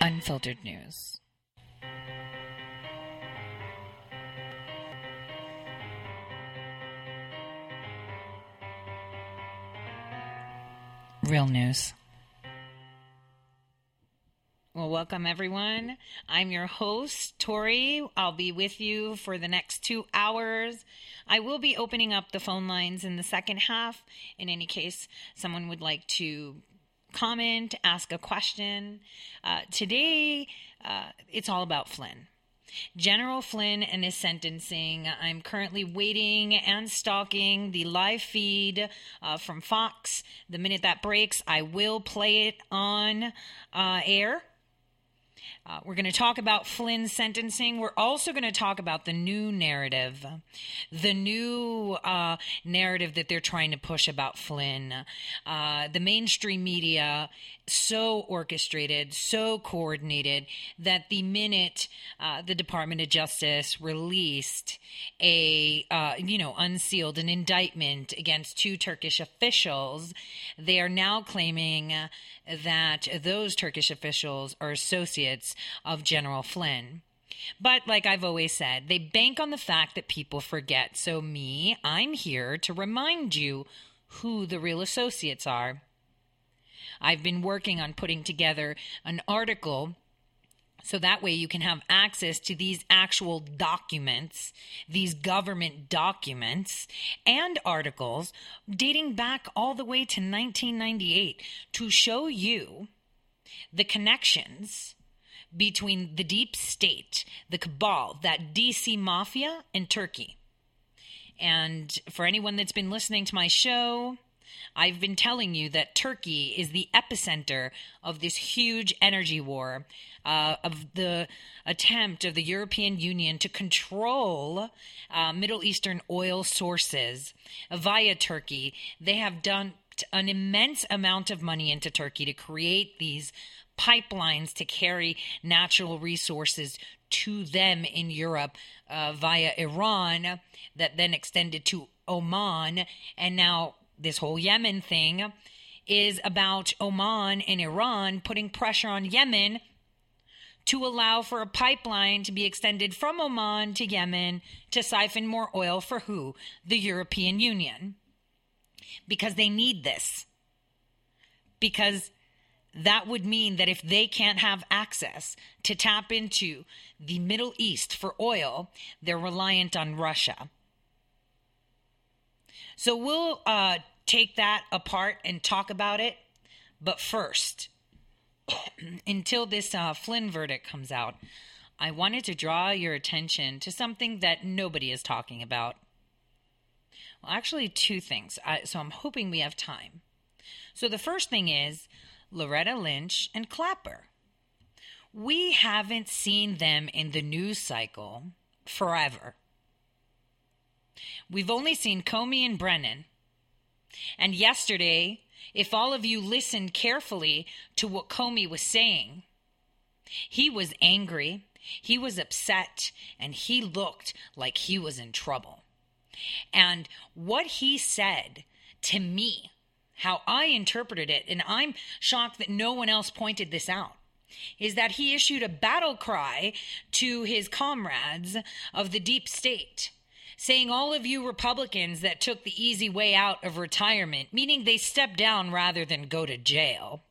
unfiltered news. Real news. Well, welcome everyone. I'm your host, Tore. I'll be with you for the next two hours. I will be opening up the phone lines in the second half. In any case, someone would like to comment, ask a question. Uh, today, uh, it's all about Flynn. General Flynn and his sentencing. I'm currently waiting and stalking the live feed uh, from Fox. The minute that breaks, I will play it on uh, air. Uh, we're going to talk about Flynn's sentencing. We're also going to talk about the new narrative, the new uh, narrative that they're trying to push about Flynn. Uh, the mainstream media, so orchestrated, so coordinated that the minute uh, the Department of Justice released a, uh, you know, unsealed an indictment against two Turkish officials, they are now claiming that those Turkish officials are associates of General Flynn. But like I've always said, they bank on the fact that people forget. So, me, I'm here to remind you who the real associates are. I've been working on putting together an article so that way you can have access to these actual documents, these government documents and articles dating back all the way to 1998 to show you the connections between the deep state, the cabal, that DC mafia, and Turkey. And for anyone that's been listening to my show, I've been telling you that Turkey is the epicenter of this huge energy war, uh, of the attempt of the European Union to control uh, Middle Eastern oil sources via Turkey. They have dumped an immense amount of money into Turkey to create these pipelines to carry natural resources to them in Europe uh, via Iran, that then extended to Oman, and now this whole Yemen thing is about Oman and Iran putting pressure on Yemen to allow for a pipeline to be extended from Oman to Yemen to siphon more oil for who? The European Union. Because they need this. Because that would mean that if they can't have access to tap into the Middle East for oil, they're reliant on Russia. So we'll uh, take that apart and talk about it. But first, until this uh, Flynn verdict comes out, I wanted to draw your attention to something that nobody is talking about. Well, actually, two things. I, so I'm hoping we have time. So the first thing is Loretta Lynch and Clapper. We haven't seen them in the news cycle forever. We've only seen Comey and Brennan, and yesterday, if all of you listened carefully to what Comey was saying, he was angry, he was upset, and he looked like he was in trouble. And what he said to me, how I interpreted it, and I'm shocked that no one else pointed this out, is that he issued a battle cry to his comrades of the deep state saying all of you Republicans that took the easy way out of retirement, meaning they stepped down rather than go to jail,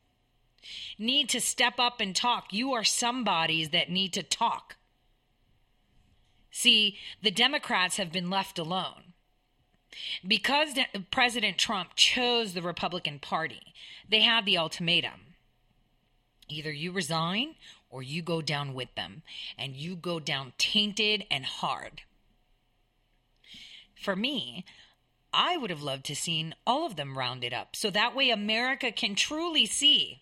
need to step up and talk. You are somebodies that need to talk. See, the Democrats have been left alone. Because President Trump chose the Republican Party, they had the ultimatum either you resign or you go down with them, and you go down tainted and hard for me, I would have loved to seen all of them rounded up. So that way America can truly see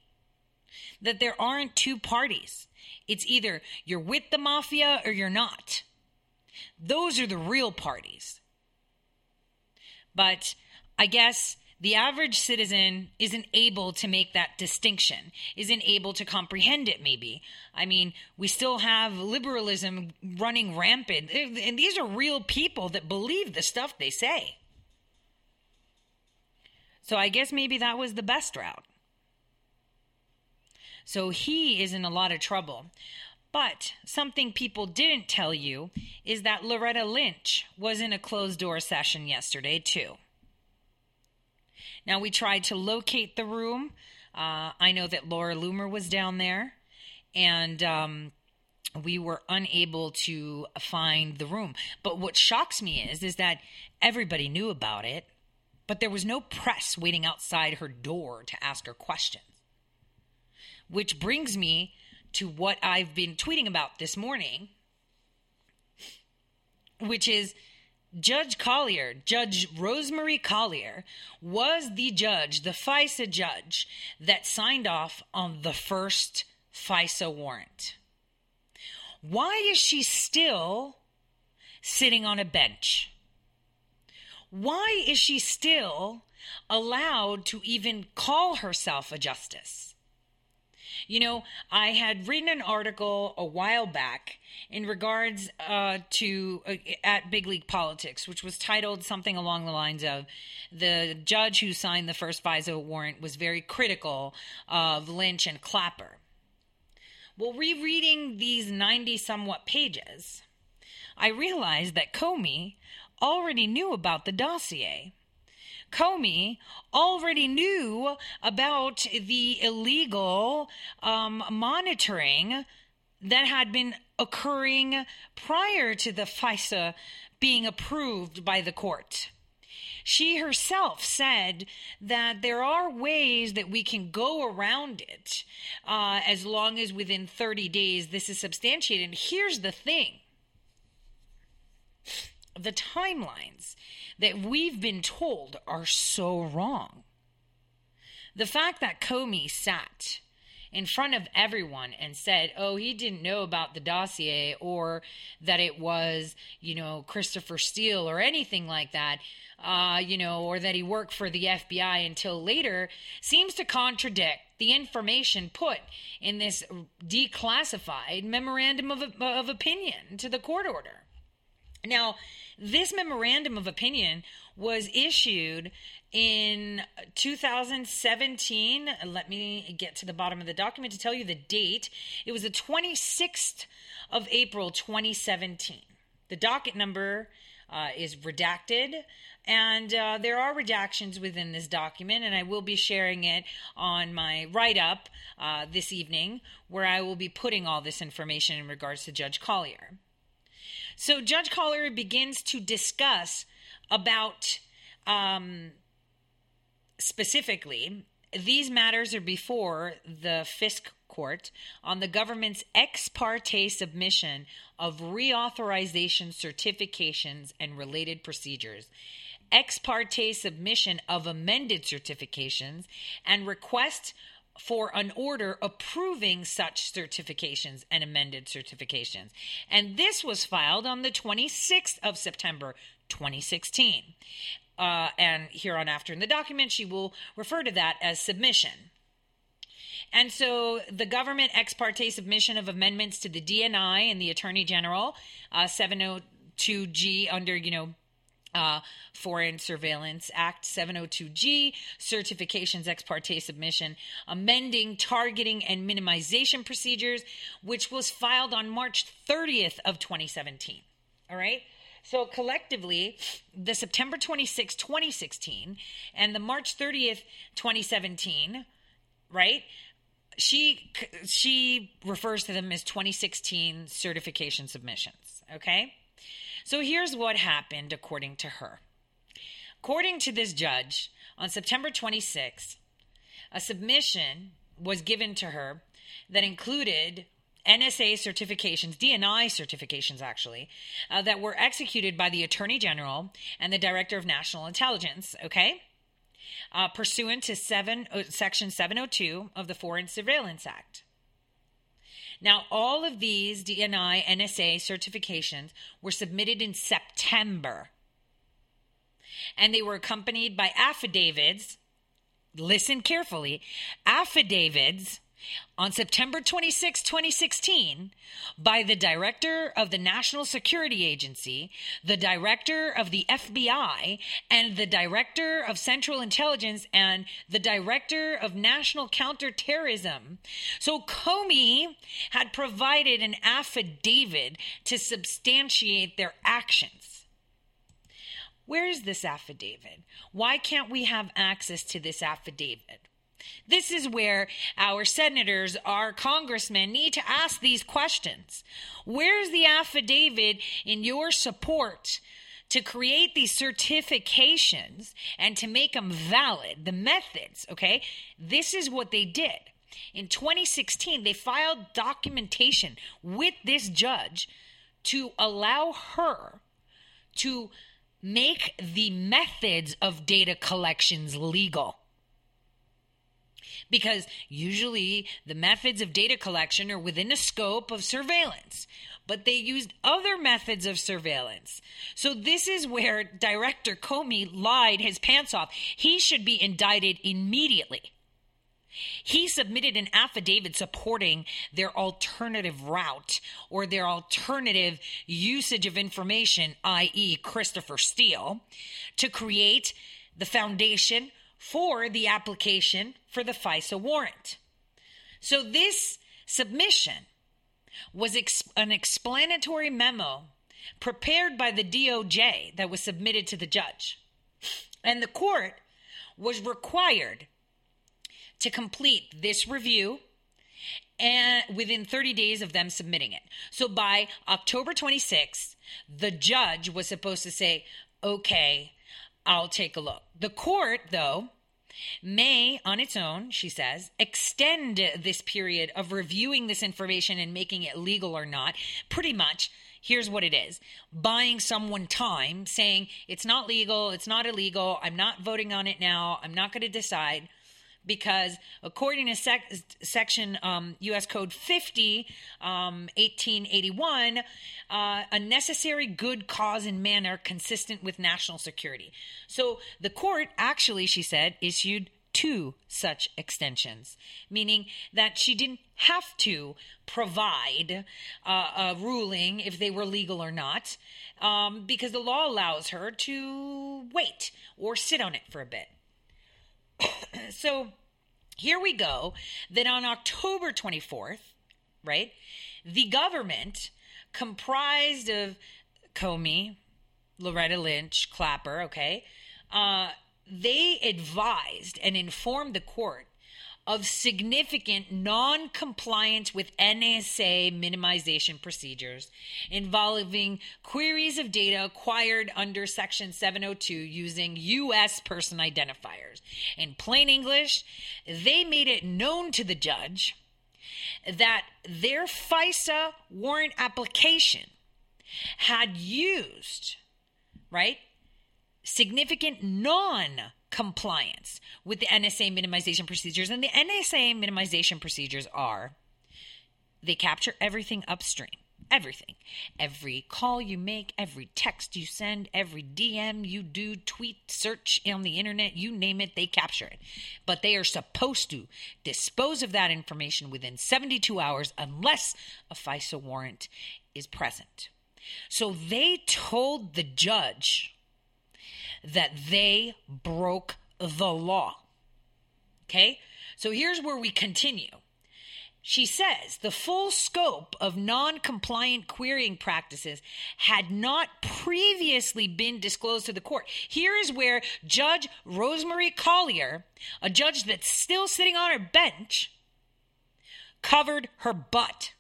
that there aren't two parties. It's either you're with the mafia or you're not. Those are the real parties. But I guess the average citizen isn't able to make that distinction, isn't able to comprehend it, maybe. I mean, we still have liberalism running rampant, and these are real people that believe the stuff they say. So I guess maybe that was the best route. So he is in a lot of trouble. But something people didn't tell you is that Loretta Lynch was in a closed door session yesterday, too. Now, we tried to locate the room. Uh, I know that Laura Loomer was down there, and um, we were unable to find the room. But what shocks me is, is that everybody knew about it, but there was no press waiting outside her door to ask her questions. Which brings me to what I've been tweeting about this morning, which is Judge Collyer, Judge Rosemary Collyer, was the judge, the FISA judge, that signed off on the first FISA warrant. Why is she still sitting on a bench? Why is she still allowed to even call herself a justice? You know, I had written an article a while back in regards uh, to uh, at Big League Politics, which was titled something along the lines of the judge who signed the first FISA warrant was very critical of Lynch and Clapper. Well, rereading these 90 somewhat pages, I realized that Comey already knew about the dossier. Comey already knew about the illegal um, monitoring that had been occurring prior to the FISA being approved by the court. She herself said that there are ways that we can go around it uh, as long as within 30 days this is substantiated. And here's the thing the timelines that we've been told are so wrong. The fact that Comey sat in front of everyone and said, oh, he didn't know about the dossier or that it was, you know, Christopher Steele or anything like that, uh, you know, or that he worked for the FBI until later seems to contradict the information put in this declassified memorandum of, of opinion to the court order. Now, this memorandum of opinion was issued in 2017. Let me get to the bottom of the document to tell you the date. It was the 26th of April 2017. The docket number uh, is redacted, and uh, there are redactions within this document, and I will be sharing it on my write up uh, this evening, where I will be putting all this information in regards to Judge Collyer. So Judge Collyer begins to discuss about um, specifically these matters are before the Fisk Court on the government's ex parte submission of reauthorization certifications and related procedures, ex parte submission of amended certifications, and request for an order approving such certifications and amended certifications. And this was filed on the 26th of September 2016. Uh, and here on after in the document, she will refer to that as submission. And so the government ex parte submission of amendments to the DNI and the Attorney General, uh, 702G under, you know, uh, Foreign Surveillance Act 702G, certifications ex parte submission, amending targeting and minimization procedures, which was filed on March 30th of 2017. All right. So collectively, the September 26, 2016, and the March 30th, 2017, right? She she refers to them as 2016 certification submissions. Okay. So here's what happened according to her. According to this judge, on September 26, a submission was given to her that included NSA certifications, DNI certifications actually, uh, that were executed by the Attorney General and the Director of National Intelligence, okay? Uh, pursuant to seven, uh, Section 702 of the Foreign Surveillance Act. Now, all of these DNI NSA certifications were submitted in September. And they were accompanied by affidavits. Listen carefully affidavits on September 26, 2016, by the director of the National Security Agency, the director of the FBI, and the director of Central Intelligence, and the director of National Counterterrorism. So Comey had provided an affidavit to substantiate their actions. Where is this affidavit? Why can't we have access to this affidavit? This is where our senators, our congressmen need to ask these questions. Where's the affidavit in your support to create these certifications and to make them valid? The methods, okay? This is what they did. In 2016, they filed documentation with this judge to allow her to make the methods of data collections legal because usually the methods of data collection are within the scope of surveillance but they used other methods of surveillance. So this is where Director Comey lied his pants off. He should be indicted immediately. He submitted an affidavit supporting their alternative route or their alternative usage of information, i.e., Christopher Steele, to create the foundation for the application for the FISA warrant. So this submission was ex- an explanatory memo prepared by the DOJ that was submitted to the judge. And the court was required to complete this review and within 30 days of them submitting it. So by October 26th, the judge was supposed to say, "Okay, I'll take a look. The court, though, may, on its own, she says, extend this period of reviewing this information and making it legal or not. Pretty much, here's what it is. Buying someone time, saying it's not legal, it's not illegal, I'm not voting on it now, I'm not going to decide because according to sec- section um, U.S. Code 50, um, 1881, uh, a necessary good cause and manner consistent with national security. So the court actually, she said, issued two such extensions, meaning that she didn't have to provide uh, a ruling if they were legal or not, um, because the law allows her to wait or sit on it for a bit. so here we go. That on October 24th, right, the government comprised of Comey, Loretta Lynch, Clapper, okay, uh, they advised and informed the court of significant non compliance with NSA minimization procedures involving queries of data acquired under Section 702 using U.S. person identifiers. In plain English, they made it known to the judge that their FISA warrant application had used, right, significant non compliance with the NSA minimization procedures. And the NSA minimization procedures are they capture everything upstream. Everything. Every call you make, every text you send, every DM you do, tweet, search on the internet, you name it, they capture it. But they are supposed to dispose of that information within 72 hours unless a FISA warrant is present. So they told the judge that they broke the law. Okay? So here's where we continue. She says the full scope of non compliant querying practices had not previously been disclosed to the court. Here is where Judge Rosemary Collyer, a judge that's still sitting on her bench, covered her butt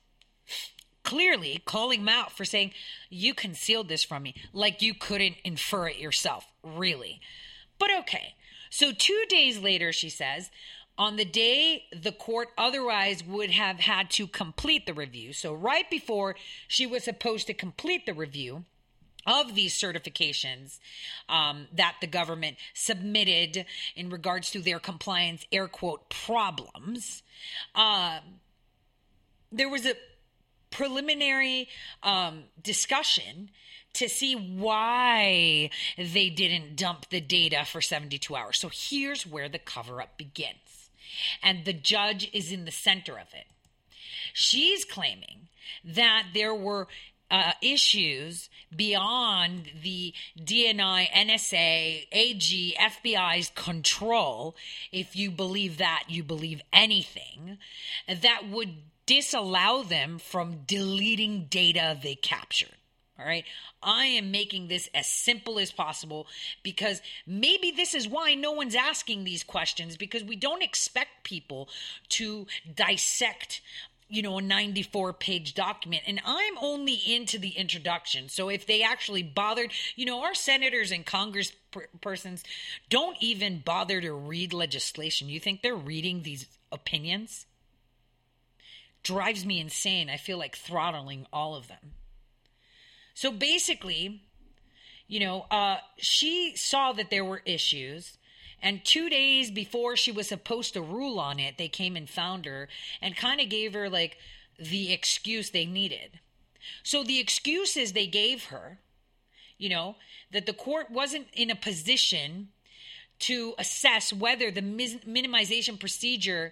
clearly calling him out for saying, You concealed this from me, like you couldn't infer it yourself, really. But okay. So, two days later, she says, on the day the court otherwise would have had to complete the review. So, right before she was supposed to complete the review, of these certifications um, that the government submitted in regards to their compliance air quote problems uh, there was a preliminary um, discussion to see why they didn't dump the data for 72 hours. So here's where the cover up begins. And the judge is in the center of it. She's claiming that there were uh, issues beyond the DNI, NSA, AG, FBI's control, if you believe that, you believe anything, that would disallow them from deleting data they captured. All right. I am making this as simple as possible because maybe this is why no one's asking these questions because we don't expect people to dissect you know, a 94 page document. And I'm only into the introduction. So if they actually bothered, you know, our senators and Congress persons don't even bother to read legislation. You think they're reading these opinions? Drives me insane. I feel like throttling all of them. So basically, you know, uh, she saw that there were issues. And two days before she was supposed to rule on it, they came and found her and kind of gave her like the excuse they needed. So the excuses they gave her, you know, that the court wasn't in a position to assess whether the minimization procedure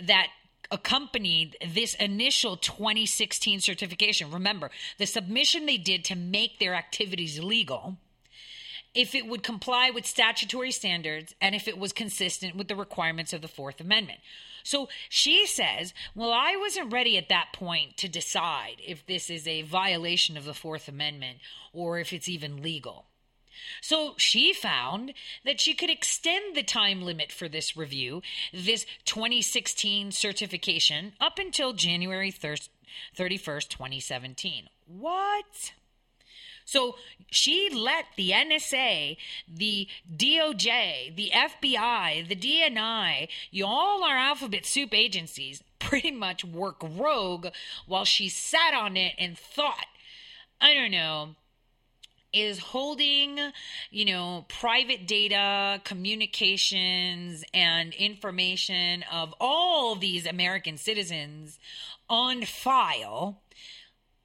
that accompanied this initial 2016 certification. Remember, the submission they did to make their activities legal, if it would comply with statutory standards and if it was consistent with the requirements of the Fourth Amendment. So she says, Well, I wasn't ready at that point to decide if this is a violation of the Fourth Amendment or if it's even legal. So she found that she could extend the time limit for this review, this 2016 certification, up until January 31st, 2017. What? So she let the NSA, the DOJ, the FBI, the DNI, you all our alphabet soup agencies pretty much work rogue while she sat on it and thought, I don't know, is holding, you know, private data, communications, and information of all these American citizens on file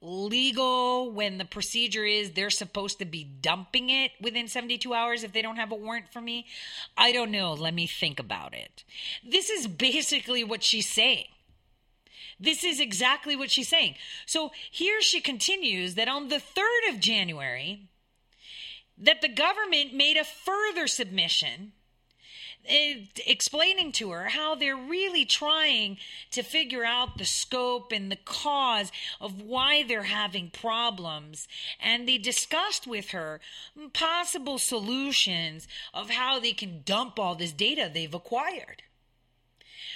legal when the procedure is they're supposed to be dumping it within 72 hours if they don't have a warrant for me? I don't know. Let me think about it. This is basically what she's saying. This is exactly what she's saying. So here she continues that on the 3rd of January, that the government made a further submission eh, explaining to her how they're really trying to figure out the scope and the cause of why they're having problems. And they discussed with her possible solutions of how they can dump all this data they've acquired.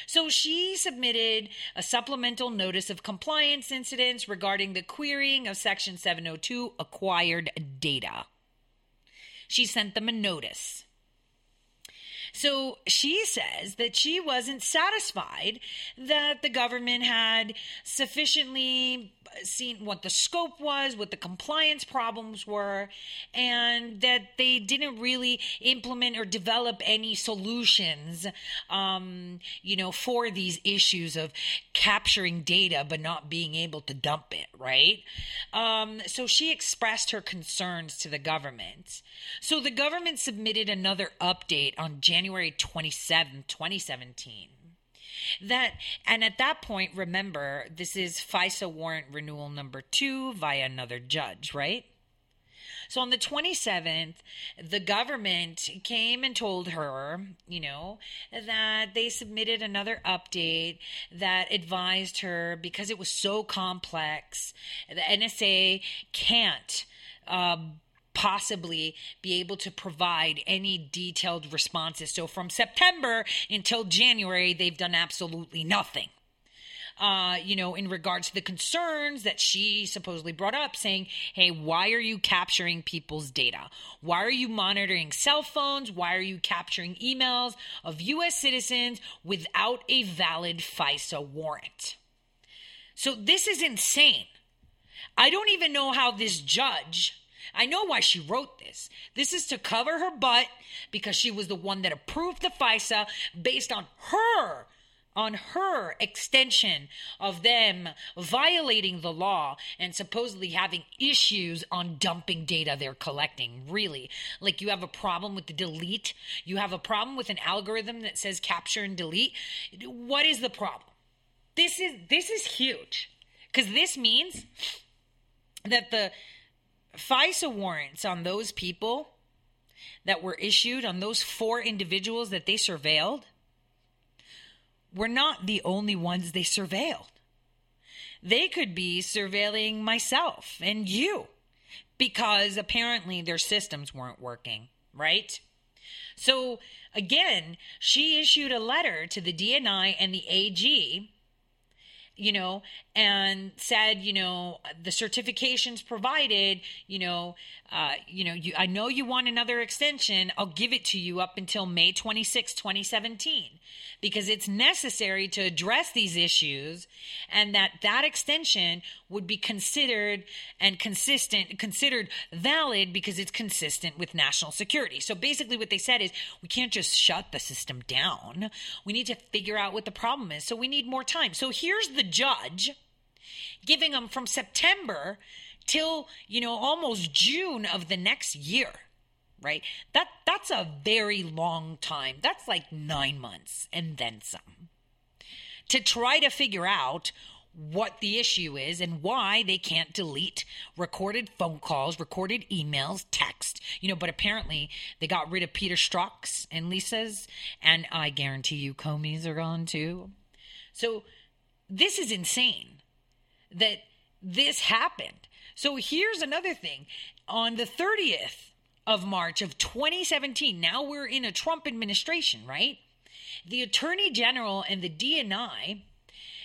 So she submitted a supplemental notice of compliance incidents regarding the querying of Section 702 acquired data she sent them a notice. So she says that she wasn't satisfied that the government had sufficiently seen what the scope was, what the compliance problems were, and that they didn't really implement or develop any solutions, um, you know, for these issues of capturing data but not being able to dump it, right? Um, so she expressed her concerns to the government. So the government submitted another update on January 27, 2017 that and at that point remember this is FISA warrant renewal number 2 via another judge right so on the 27th, the government came and told her, you know, that they submitted another update that advised her because it was so complex, the NSA can't. Uh, possibly be able to provide any detailed responses. So from September until January, they've done absolutely nothing. uh, you know, in regards to the concerns that she supposedly brought up, saying, hey, why are you capturing people's data? Why are you monitoring cell phones? Why are you capturing emails of U.S. citizens without a valid FISA warrant? So this is insane. I don't even know how this judge I know why she wrote this. This is to cover her butt because she was the one that approved the FISA based on her on her extension of them violating the law and supposedly having issues on dumping data they're collecting. Really. Like you have a problem with the delete, you have a problem with an algorithm that says capture and delete. What is the problem? This is this is huge. Cuz this means that the FISA warrants on those people that were issued on those four individuals that they surveilled were not the only ones they surveilled. They could be surveilling myself and you because apparently their systems weren't working, right? So again, she issued a letter to the DNI and the AG you know, and said, you know, the certifications provided, you know, uh, you know, you, I know you want another extension. I'll give it to you up until May 26, 2017, because it's necessary to address these issues and that that extension would be considered and consistent, considered valid because it's consistent with national security. So basically what they said is we can't just shut the system down. We need to figure out what the problem is. So we need more time. So here's the judge giving them from September till, you know, almost June of the next year. Right? That that's a very long time. That's like 9 months and then some. To try to figure out what the issue is and why they can't delete recorded phone calls, recorded emails, text. You know, but apparently they got rid of Peter Strzok's and Lisa's, and I guarantee you Comey's are gone too. So this is insane that this happened. So here's another thing. On the 30th of March of 2017, now we're in a Trump administration, right? The Attorney General and the DNI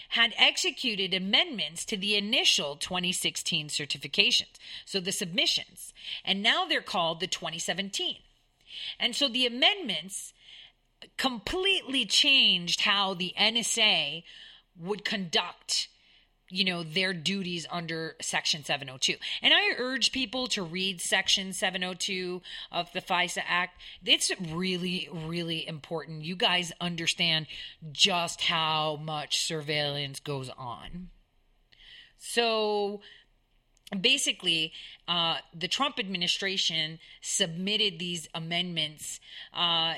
had executed amendments to the initial 2016 certifications, so the submissions, and now they're called the 2017. And so the amendments completely changed how the NSA would conduct you know their duties under section 702 and i urge people to read section 702 of the fisa act. It's really really important. You guys understand just how much surveillance goes on. So basically uh, the trump administration submitted these amendments uh,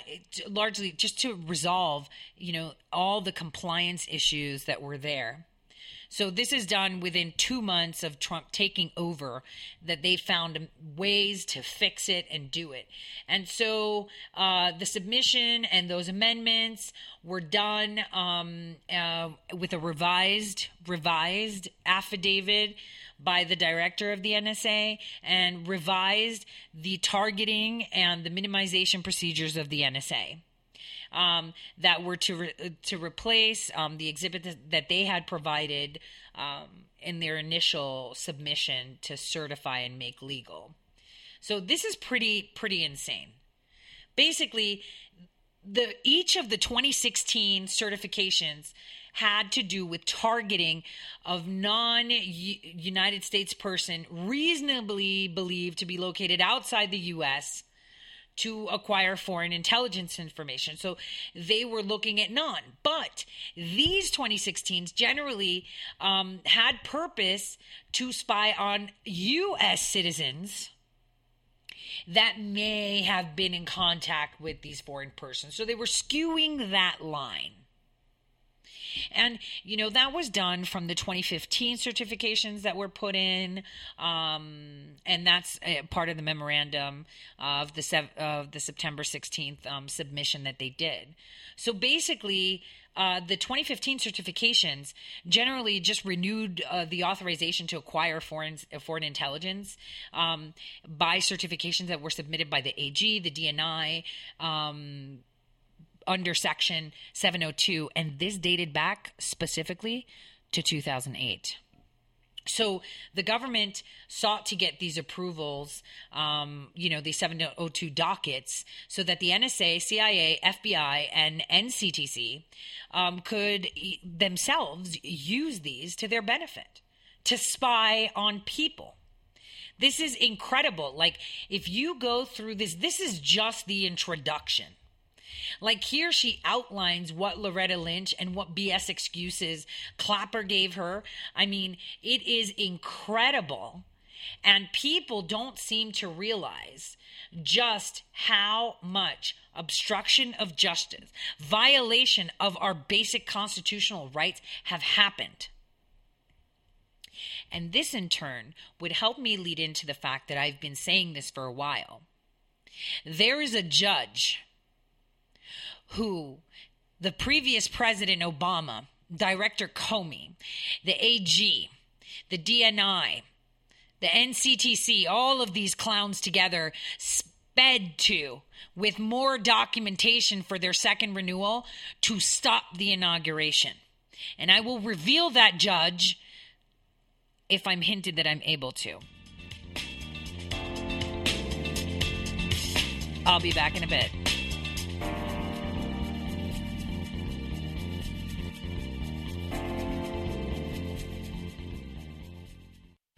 largely just to resolve you know all the compliance issues that were there so this is done within two months of Trump taking over, that they found ways to fix it and do it. And so uh, the submission and those amendments were done um, uh, with a revised revised affidavit by the director of the NSA and revised the targeting and the minimization procedures of the NSA um, that were to re- to replace um, the exhibit that they had provided um, in their initial submission to certify and make legal. So this is pretty pretty insane. Basically, the each of the 2016 certifications had to do with targeting of non United States person reasonably believed to be located outside the US to acquire foreign intelligence information. So they were looking at none. But these 2016s generally um, had purpose to spy on U.S. citizens that may have been in contact with these foreign persons. So they were skewing that line. And, you know, that was done from the 2015 certifications that were put in. Um, and that's part of the memorandum of the, of the September 16th um, submission that they did. So basically, uh, the 2015 certifications generally just renewed uh, the authorization to acquire foreign foreign intelligence um, by certifications that were submitted by the AG, the DNI, um, under Section 702, and this dated back specifically to 2008. So the government sought to get these approvals, um, you know, these 702 dockets, so that the NSA, CIA, FBI, and NCTC um, could themselves use these to their benefit to spy on people. This is incredible. Like, if you go through this, this is just the introduction. Like here, she outlines what Loretta Lynch and what BS excuses Clapper gave her. I mean, it is incredible. And people don't seem to realize just how much obstruction of justice, violation of our basic constitutional rights have happened. And this, in turn, would help me lead into the fact that I've been saying this for a while. There is a judge who the previous President Obama, Director Comey, the AG, the DNI, the NCTC, all of these clowns together sped to with more documentation for their second renewal to stop the inauguration. And I will reveal that judge if I'm hinted that I'm able to. I'll be back in a bit.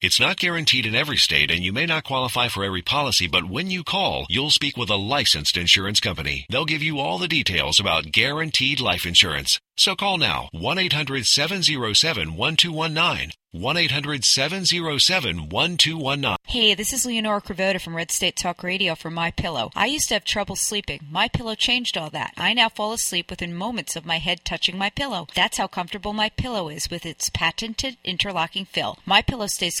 It's not guaranteed in every state, and you may not qualify for every policy, but when you call, you'll speak with a licensed insurance company. They'll give you all the details about guaranteed life insurance. So call now 1 800 707 1219. 1 800 707 1219. Hey, this is Leonora Cravota from Red State Talk Radio for My Pillow. I used to have trouble sleeping. My Pillow changed all that. I now fall asleep within moments of my head touching my pillow. That's how comfortable My Pillow is with its patented interlocking fill. My Pillow stays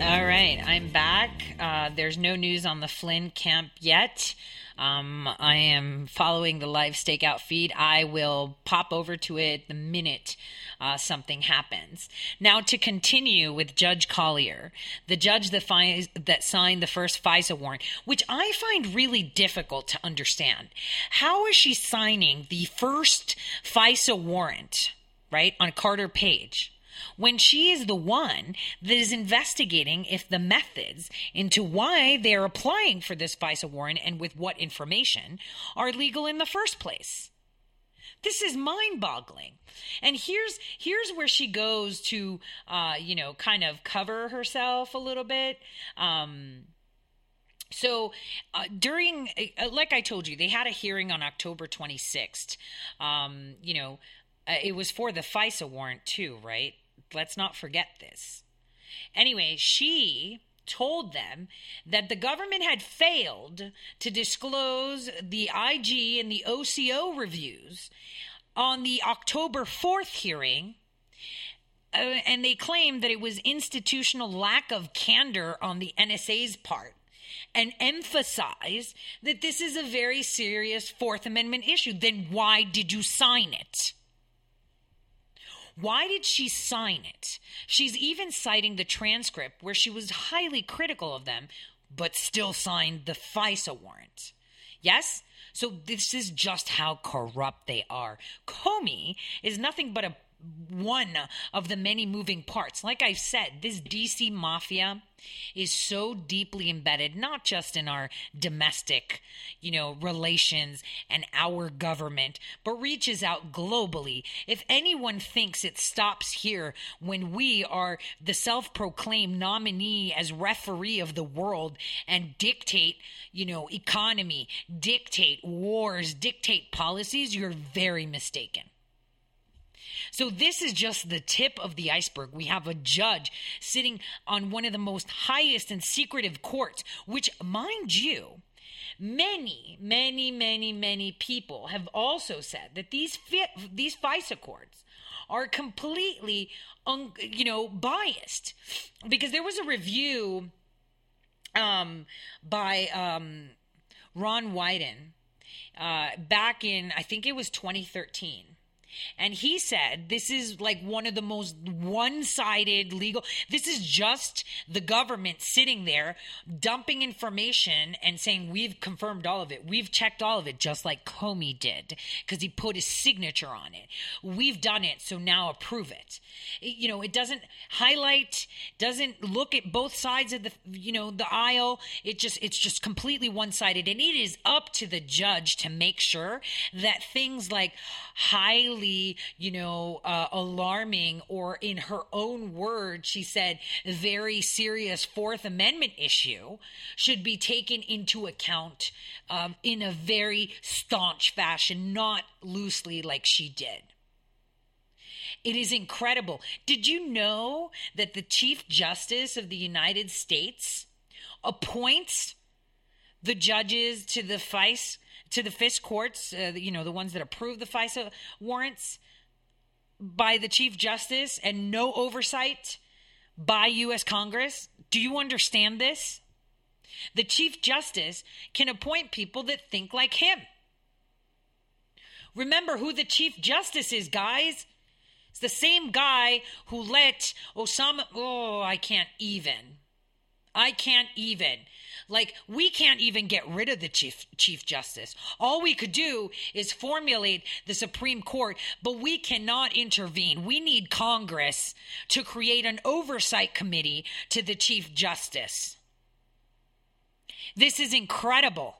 All right, I'm back. Uh, there's no news on the Flynn camp yet. Um, I am following the live stakeout feed. I will pop over to it the minute uh, something happens. Now, to continue with Judge Collyer, the judge that, fi- that signed the first FISA warrant, which I find really difficult to understand. How is she signing the first FISA warrant, right, on Carter Page? When she is the one that is investigating if the methods into why they're applying for this FISA warrant and with what information are legal in the first place. This is mind-boggling, and here's here's where she goes to, uh, you know, kind of cover herself a little bit. Um, so uh, during, uh, like I told you, they had a hearing on October 26th. Um, you know, uh, it was for the FISA warrant too, right? Let's not forget this. Anyway, she told them that the government had failed to disclose the IG and the OCO reviews on the October 4th hearing. Uh, and they claimed that it was institutional lack of candor on the NSA's part and emphasize that this is a very serious Fourth Amendment issue. Then why did you sign it? Why did she sign it? She's even citing the transcript where she was highly critical of them, but still signed the FISA warrant. Yes? So this is just how corrupt they are. Comey is nothing but a one of the many moving parts. Like I've said, this DC mafia is so deeply embedded, not just in our domestic, you know, relations and our government, but reaches out globally. If anyone thinks it stops here when we are the self proclaimed nominee as referee of the world and dictate, you know, economy, dictate wars, dictate policies, you're very mistaken. So this is just the tip of the iceberg. We have a judge sitting on one of the most highest and secretive courts, which, mind you, many, many, many, many people have also said that these these FISA courts are completely, un, you know, biased because there was a review um, by um, Ron Wyden uh, back in I think it was 2013 and he said this is like one of the most one sided legal. This is just the government sitting there dumping information and saying, We've confirmed all of it. We've checked all of it, just like Comey did, because he put his signature on it. We've done it, so now approve it. You know, it doesn't highlight, doesn't look at both sides of the, you know, the aisle. It just, it's just completely one sided. And it is up to the judge to make sure that things like highly you know, uh, alarming, or in her own words, she said, very serious Fourth Amendment issue should be taken into account um, in a very staunch fashion, not loosely like she did. It is incredible. Did you know that the Chief Justice of the United States appoints the judges to the FICE to the FISC courts, uh, you know, the ones that approve the FISA warrants by the Chief Justice and no oversight by U.S. Congress? Do you understand this? The Chief Justice can appoint people that think like him. Remember who the Chief Justice is, guys. It's the same guy who let Osama. Oh, I can't even. I can't even. Like we can't even get rid of the chief chief justice. All we could do is formulate the Supreme Court, but we cannot intervene. We need Congress to create an oversight committee to the chief justice. This is incredible.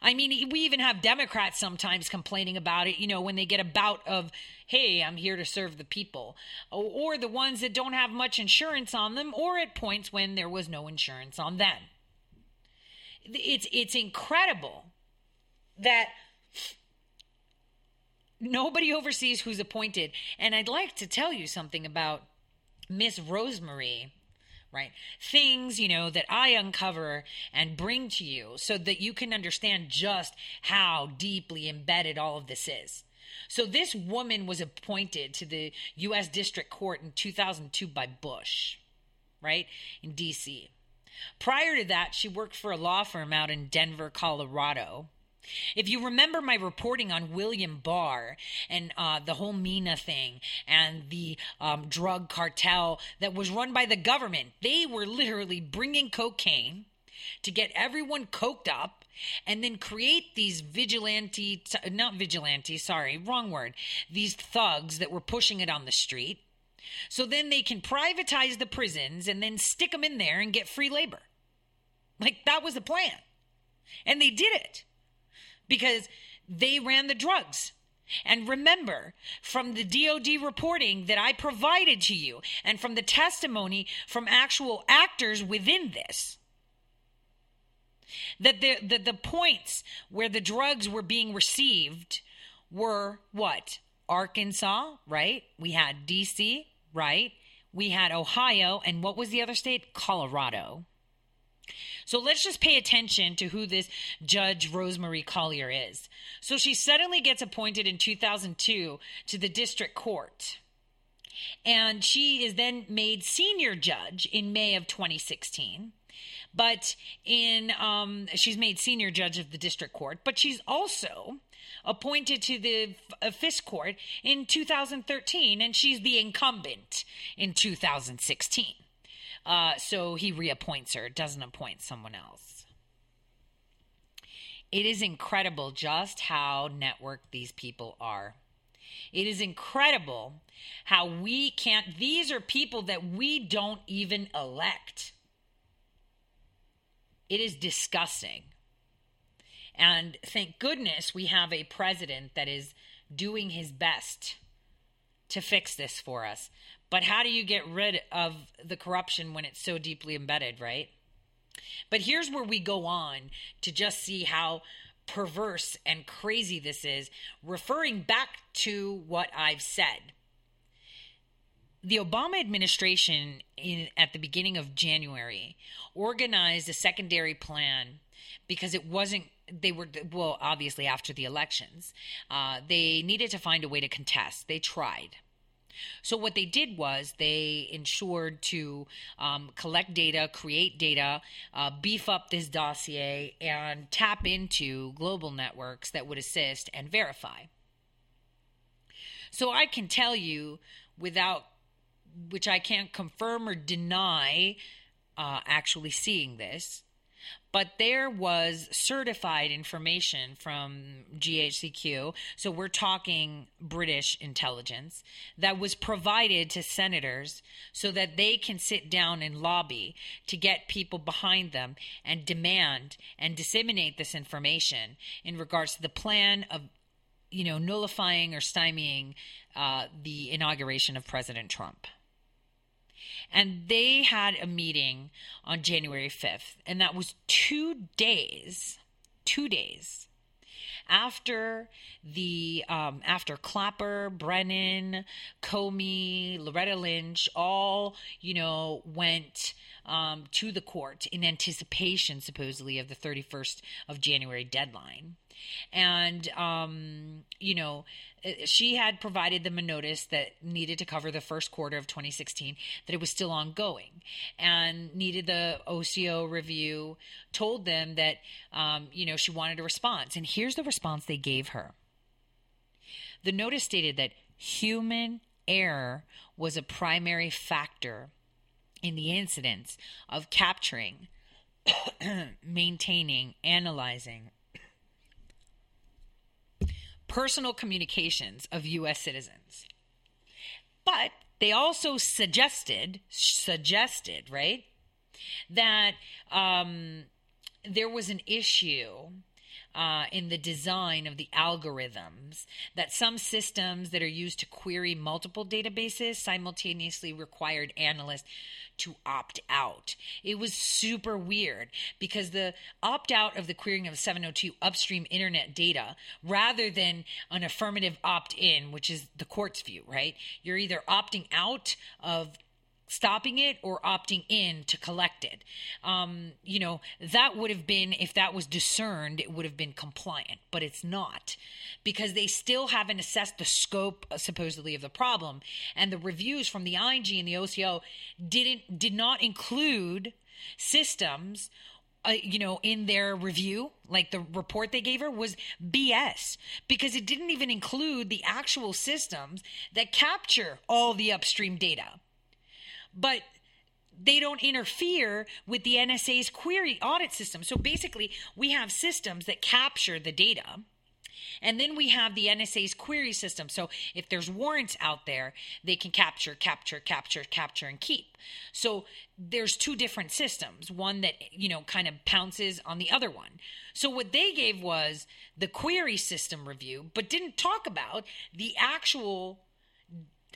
I mean, we even have Democrats sometimes complaining about it, you know, when they get a bout of, hey, I'm here to serve the people, or the ones that don't have much insurance on them, or at points when there was no insurance on them it's it's incredible that nobody oversees who's appointed. And I'd like to tell you something about Miss Rosemary right? Things, you know, that I uncover and bring to you so that you can understand just how deeply embedded all of this is. So, this woman was appointed to the U.S. District Court in 2002 by Bush, right, in D.C. Prior to that, she worked for a law firm out in Denver, Colorado. If you remember my reporting on William Barr and uh, the whole Mena thing and the um, drug cartel that was run by the government, they were literally bringing cocaine to get everyone coked up and then create these vigilante, not vigilante, sorry, wrong word, these thugs that were pushing it on the street. So then they can privatize the prisons and then stick them in there and get free labor. Like that was the plan. And they did it because they ran the drugs. And remember, from the DOD reporting that I provided to you and from the testimony from actual actors within this, that the, the, the points where the drugs were being received were what? Arkansas, right? We had DC, right? We had Ohio, and what was the other state? Colorado. So let's just pay attention to who this Judge Rosemary Collyer is. So she suddenly gets appointed in 2002 to the district court. And she is then made senior judge in May of 2016. But in um, she's made senior judge of the district court, but she's also appointed to the uh, FISC court in 2013, and she's the incumbent in 2016. Uh, so he reappoints her, doesn't appoint someone else. It is incredible just how networked these people are. It is incredible how we can't, these are people that we don't even elect. It is disgusting. And thank goodness we have a president that is doing his best to fix this for us. But how do you get rid of the corruption when it's so deeply embedded, right? But here's where we go on to just see how perverse and crazy this is, referring back to what I've said. The Obama administration, in, at the beginning of January, organized a secondary plan because it wasn't they were well obviously after the elections uh, they needed to find a way to contest they tried so what they did was they ensured to um, collect data, create data, uh, beef up this dossier, and tap into global networks that would assist and verify. So I can tell you without which I can't confirm or deny uh, actually seeing this, but there was certified information from GHQ. So we're talking British intelligence that was provided to senators so that they can sit down and lobby to get people behind them and demand and disseminate this information in regards to the plan of, you know, nullifying or stymieing uh, the inauguration of President Trump. And they had a meeting on January 5th, and that was two days, two days after the um, after Clapper, Brennan, Comey, Loretta Lynch, all you know went um, to the court in anticipation, supposedly, of the 31st of January deadline. And, um, you know, uh, she had provided them a notice that needed to cover the first quarter of 2016, that it was still ongoing, and needed the OCO review, told them that, um, you know, she wanted a response. And here's the response they gave her the notice stated that human error was a primary factor in the incidents of capturing, maintaining, analyzing personal communications of U.S. citizens. But they also suggested, suggested, right, that um, there was an issue uh, in the design of the algorithms that some systems that are used to query multiple databases simultaneously required analysts to opt out. It was super weird because the opt out of the querying of 702 upstream internet data rather than an affirmative opt in, which is the court's view, right? You're either opting out of stopping it or opting in to collect it. Um, you know, that would have been, if that was discerned, it would have been compliant, but it's not because they still haven't assessed the scope, uh, supposedly, of the problem. And the reviews from the ING and the OCO didn't, did not include systems uh, you know, in their review, like the report they gave her was BS because it didn't even include the actual systems that capture all the upstream data. But they don't interfere with the NSA's query audit system. So basically, we have systems that capture the data and then we have the NSA's query system. So if there's warrants out there, they can capture, capture, capture, capture, and keep. So there's two different systems one that, you know, kind of pounces on the other one. So what they gave was the query system review, but didn't talk about the actual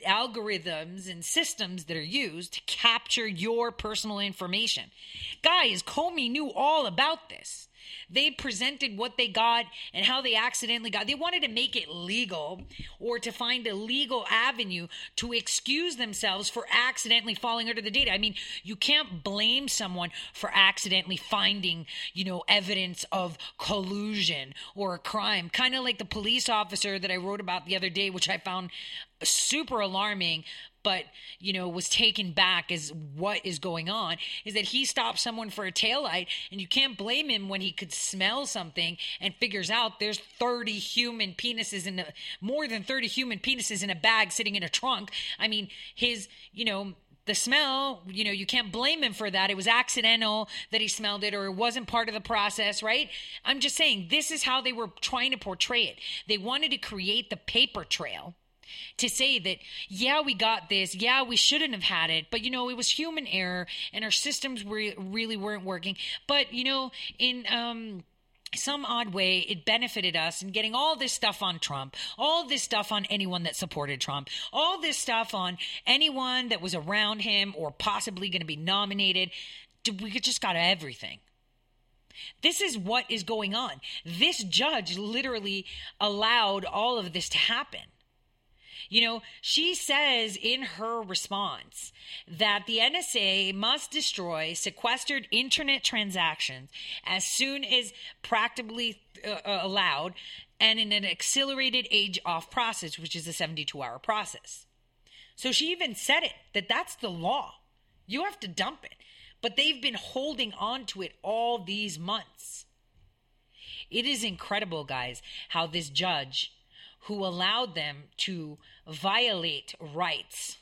algorithms and systems that are used to capture your personal information. Guys, Comey knew all about this. They presented what they got and how they accidentally got. They wanted to make it legal or to find a legal avenue to excuse themselves for accidentally falling under the data. I mean, you can't blame someone for accidentally finding, you know, evidence of collusion or a crime. Kind of like the police officer that I wrote about the other day, which I found super alarming but you know was taken back as what is going on is that he stopped someone for a taillight and you can't blame him when he could smell something and figures out there's 30 human penises in the more than 30 human penises in a bag sitting in a trunk i mean his you know the smell, you know, you can't blame him for that. It was accidental that he smelled it or it wasn't part of the process, right? I'm just saying this is how they were trying to portray it. They wanted to create the paper trail to say that, yeah, we got this, yeah, we shouldn't have had it, but you know, it was human error and our systems re- really weren't working. But, you know, in, um, some odd way it benefited us in getting all this stuff on Trump, all this stuff on anyone that supported Trump, all this stuff on anyone that was around him or possibly going to be nominated. We just got everything. This is what is going on. This judge literally allowed all of this to happen. You know, she says in her response that the NSA must destroy sequestered internet transactions as soon as practically uh, uh, allowed and in an accelerated age off process, which is a 72 hour process. So she even said it that that's the law. You have to dump it. But they've been holding on to it all these months. It is incredible, guys, how this judge who allowed them to violate rights,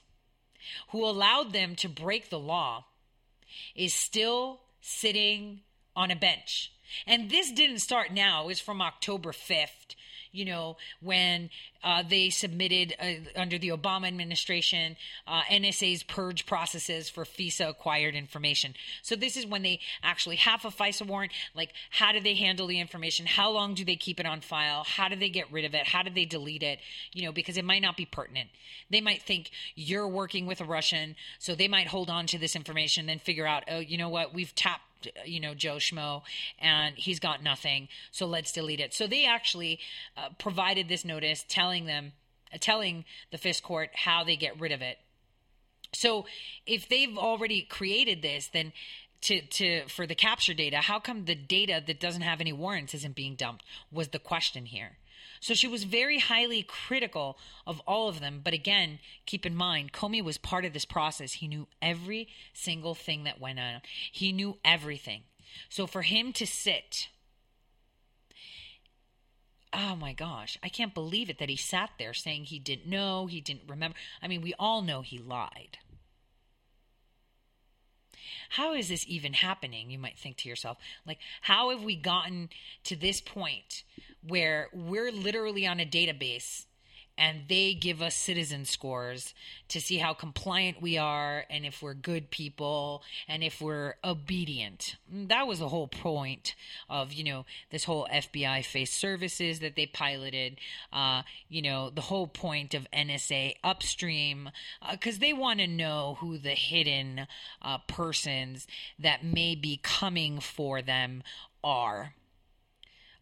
who allowed them to break the law, is still sitting on a bench. And this didn't start now, it was from October 5th you know, when uh, they submitted uh, under the Obama administration uh, NSA's purge processes for FISA acquired information. So this is when they actually have a FISA warrant. Like, how do they handle the information? How long do they keep it on file? How do they get rid of it? How do they delete it? You know, because it might not be pertinent. They might think you're working with a Russian, so they might hold on to this information, then figure out, oh, you know what, we've tapped you know Joe Schmo, and he's got nothing. So let's delete it. So they actually uh, provided this notice telling them, uh, telling the FIS court how they get rid of it. So if they've already created this, then to to for the capture data, how come the data that doesn't have any warrants isn't being dumped? Was the question here. So she was very highly critical of all of them. But again, keep in mind, Comey was part of this process. He knew every single thing that went on, he knew everything. So for him to sit, oh my gosh, I can't believe it that he sat there saying he didn't know, he didn't remember. I mean, we all know he lied. How is this even happening? You might think to yourself, like, how have we gotten to this point where we're literally on a database and they give us citizen scores to see how compliant we are and if we're good people and if we're obedient. That was the whole point of, you know, this whole FBI face services that they piloted, uh, you know, the whole point of NSA upstream, because uh, they want to know who the hidden uh, persons that may be coming for them are.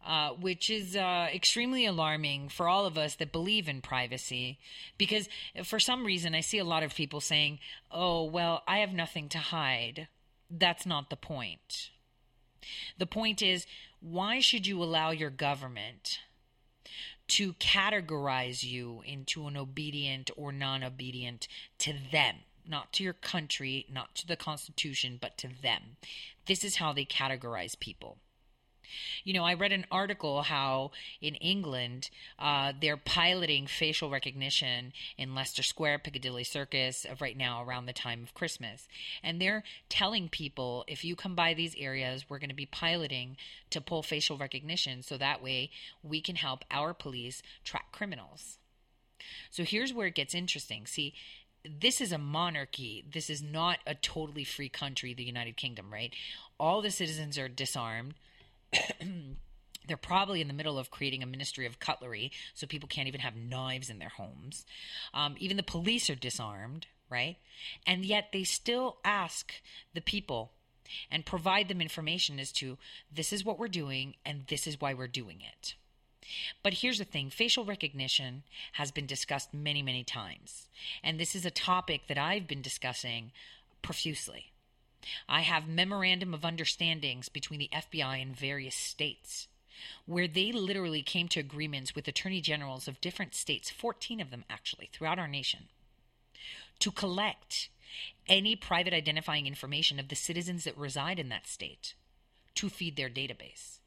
Uh, which is uh, extremely alarming for all of us that believe in privacy. Because for some reason, I see a lot of people saying, oh, well, I have nothing to hide. That's not the point. The point is, why should you allow your government to categorize you into an obedient or non obedient to them? not to your country, not to the Constitution, but to them. This is how they categorize people. You know, I read an article how in England uh, they're piloting facial recognition in Leicester Square, Piccadilly Circus, of right now around the time of Christmas. And they're telling people if you come by these areas, we're going to be piloting to pull facial recognition so that way we can help our police track criminals. So here's where it gets interesting. See, this is a monarchy. This is not a totally free country, the United Kingdom, right? All the citizens are disarmed. They're probably in the middle of creating a ministry of cutlery, so people can't even have knives in their homes. Um, even the police are disarmed, right? And yet they still ask the people and provide them information as to this is what we're doing and this is why we're doing it. But here's the thing facial recognition has been discussed many, many times. And this is a topic that I've been discussing profusely. I have memorandum of understandings between the FBI and various states where they literally came to agreements with attorney generals of different states, 14 of them actually, throughout our nation, to collect any private identifying information of the citizens that reside in that state to feed their database.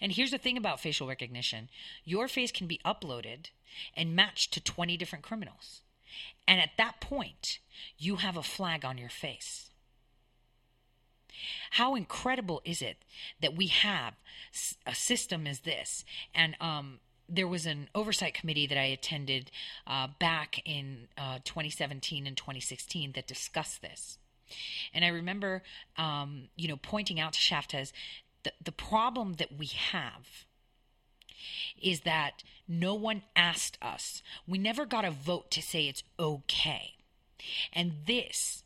And here's the thing about facial recognition your face can be uploaded and matched to 20 different criminals. And at that point, you have a flag on your face. How incredible is it that we have a system as this? And um, there was an oversight committee that I attended uh, back in uh, 2017 and 2016 that discussed this. And I remember, um, you know, pointing out to Chaffetz the, the problem that we have is that no one asked us. We never got a vote to say it's okay. And this,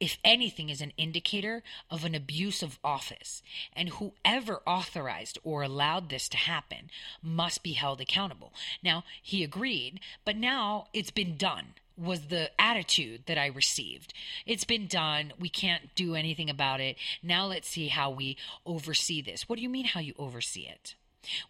if anything, is an indicator of an abuse of office. And whoever authorized or allowed this to happen must be held accountable. Now, he agreed, but now it's been done was the attitude that I received. It's been done. We can't do anything about it. Now let's see how we oversee this. What do you mean, how you oversee it?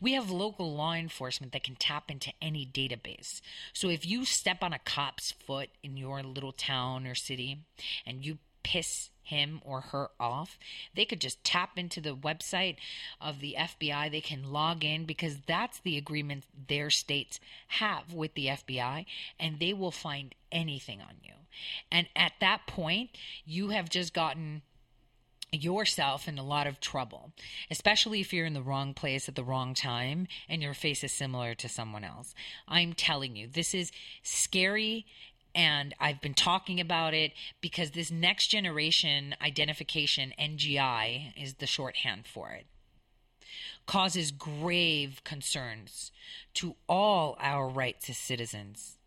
We have local law enforcement that can tap into any database. So if you step on a cop's foot in your little town or city and you piss him or her off, they could just tap into the website of the FBI. They can log in because that's the agreement their states have with the FBI, and they will find anything on you. And at that point, you have just gotten yourself in a lot of trouble, especially if you're in the wrong place at the wrong time and your face is similar to someone else. I'm telling you, this is scary and I've been talking about it because this next generation identification, NGI is the shorthand for it, causes grave concerns to all our rights as citizens.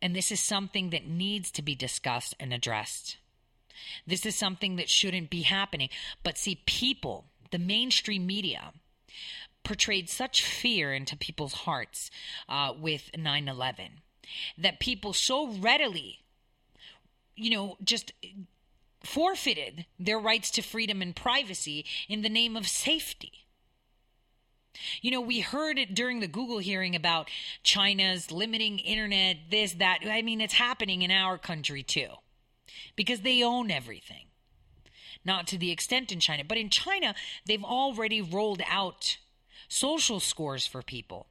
And this is something that needs to be discussed and addressed. This is something that shouldn't be happening. But see, people, the mainstream media, portrayed such fear into people's hearts uh, with 9 11 that people so readily, you know, just forfeited their rights to freedom and privacy in the name of safety. You know, we heard it during the Google hearing about China's limiting internet, this, that. I mean, it's happening in our country too, because they own everything. Not to the extent in China, but in China, they've already rolled out social scores for people.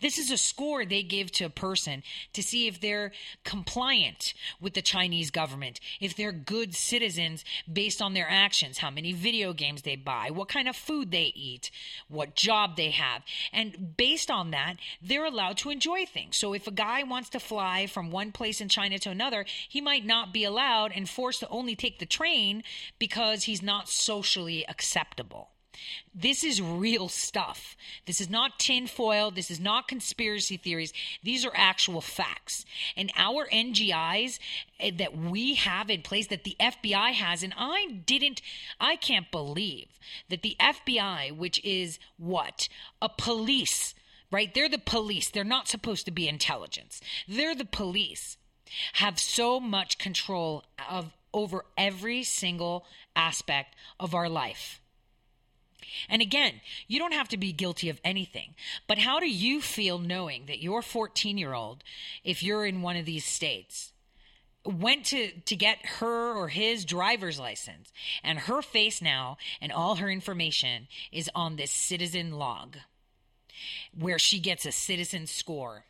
This is a score they give to a person to see if they're compliant with the Chinese government, if they're good citizens based on their actions, how many video games they buy, what kind of food they eat, what job they have. And based on that, they're allowed to enjoy things. So if a guy wants to fly from one place in China to another, he might not be allowed and forced to only take the train because he's not socially acceptable. This is real stuff. This is not tinfoil. This is not conspiracy theories. These are actual facts. And our NGIs eh, that we have in place, that the FBI has, and I didn't, I can't believe that the FBI, which is what? A police, right? They're the police. They're not supposed to be intelligence. They're the police. Have so much control of over every single aspect of our life And again, you don't have to be guilty of anything. But how do you feel knowing that your 14 year old, if you're in one of these states, went to to get her or his driver's license and her face now and all her information is on this citizen log where she gets a citizen score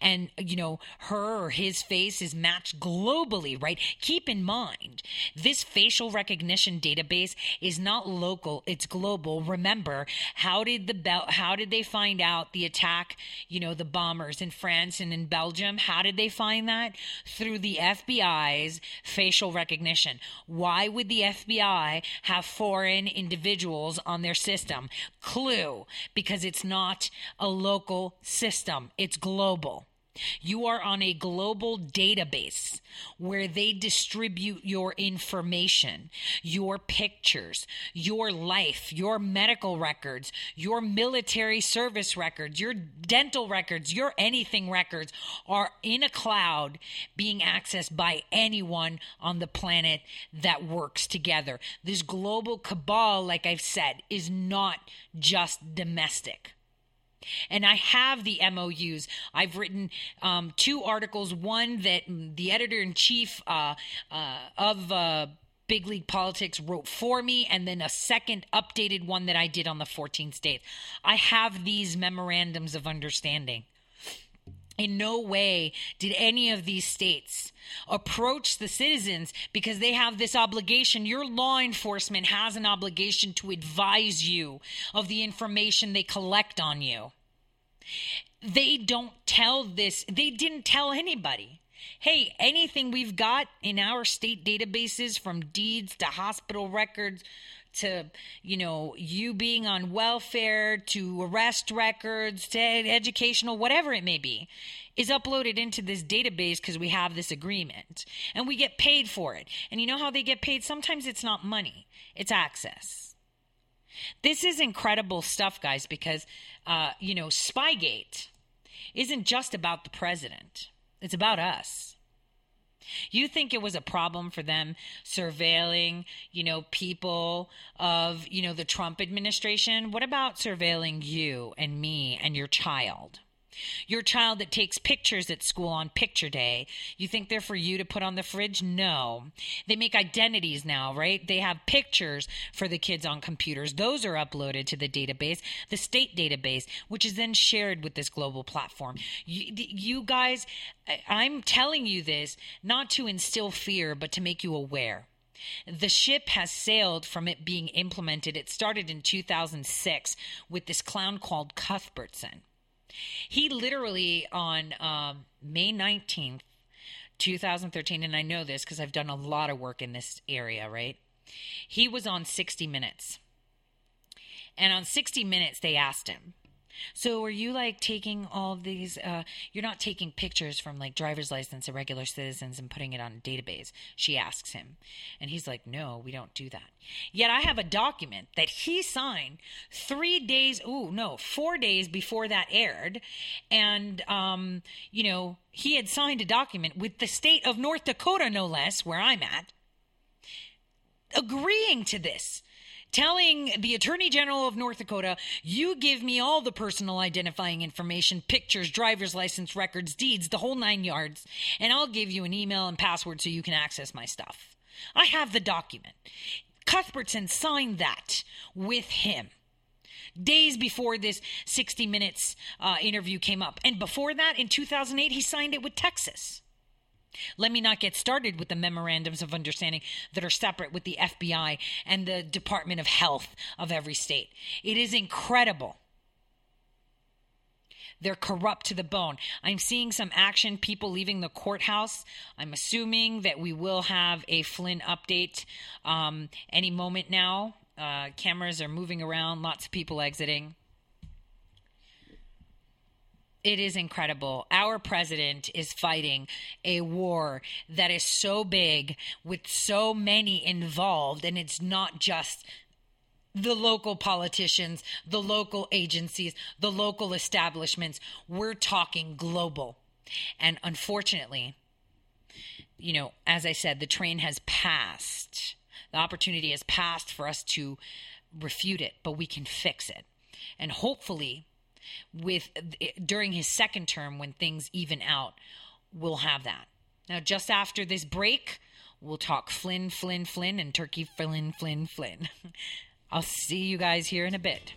and you know her or his face is matched globally right? Keep in mind this facial recognition database is not local it's global. Remember how did the Bel- how did they find out the attack you know the bombers in France and in Belgium? How did they find that? Through the FBI's facial recognition. Why would the FBI have foreign individuals on their system? Clue because it's not a local system. It's global you are on a global database where they distribute your information, your pictures, your life, your medical records, your military service records, your dental records, your anything records are in a cloud being accessed by anyone on the planet that works together. This global cabal, like I've said, is not just domestic. And I have the MOUs. I've written um, two articles. One that the editor in chief uh, uh, of uh, Big League Politics wrote for me, and then a second updated one that I did on the 14th state. I have these memorandums of understanding. In no way did any of these states approach the citizens because they have this obligation. Your law enforcement has an obligation to advise you of the information they collect on you. They don't tell this, they didn't tell anybody. Hey, anything we've got in our state databases from deeds to hospital records to you know you being on welfare to arrest records to educational whatever it may be is uploaded into this database because we have this agreement. And we get paid for it. And you know how they get paid? Sometimes it's not money it's access. This is incredible stuff guys because uh, you know spygate isn't just about the president. It's about us you think it was a problem for them surveilling, you know, people of, you know, the Trump administration? What about surveilling you and me and your child? Your child that takes pictures at school on picture day, you think they're for you to put on the fridge? No. They make identities now, right? They have pictures for the kids on computers. Those are uploaded to the database, the state database, which is then shared with this global platform. You, you guys, I'm telling you this not to instill fear, but to make you aware. The ship has sailed from it being implemented. It started in 2006 with this clown called Cuthbertson. He literally on um, May 19th, 2013, and I know this because I've done a lot of work in this area, right? He was on 60 Minutes. And on 60 Minutes, they asked him, so are you like taking all of these uh you're not taking pictures from like driver's license of regular citizens and putting it on a database? She asks him. And he's like no we don't do that. Yet i have a document that he signed 3 days oh no 4 days before that aired. And um you know he had signed a document with the state of North Dakota no less where I'm at agreeing to this telling the Attorney General of North Dakota, you give me all the personal identifying information, pictures, driver's license records, deeds, the whole nine yards, and I'll give you an email and password so you can access my stuff. I have the document. Cuthbertson signed that with him days before this 60 Minutes uh, interview came up. And before that, in 2008, he signed it with Texas. Let me not get started with the memorandums of understanding that are separate with the FBI and the Department of Health of every state. It is incredible. They're corrupt to the bone. I'm seeing some action, people leaving the courthouse. I'm assuming that we will have a Flynn update um, any moment now. Uh, cameras are moving around, lots of people exiting it is incredible. Our president is fighting a war that is so big with so many involved, and it's not just the local politicians, the local agencies, the local establishments. We're talking global. And unfortunately, you know, as I said, the train has passed. The opportunity has passed for us to refute it, but we can fix it. And hopefully, with eh, during his second term, when things even out, we'll have that. Now, just after this break, we'll talk Flynn, Flynn, Flynn, and Turkey Flynn, Flynn, Flynn. I'll see you guys here in a bit.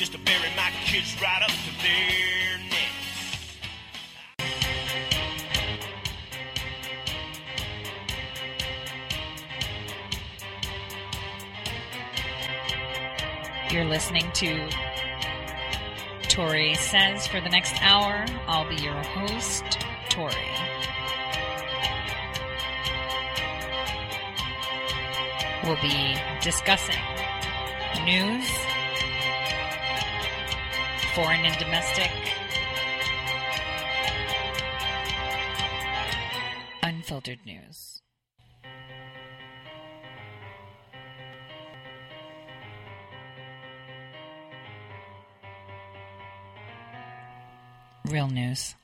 Just to bury my kids right up to their necks. You're listening to Tore Says for the next hour. I'll be your host, Tore. We'll be discussing news, foreign and domestic, unfiltered news. Real news.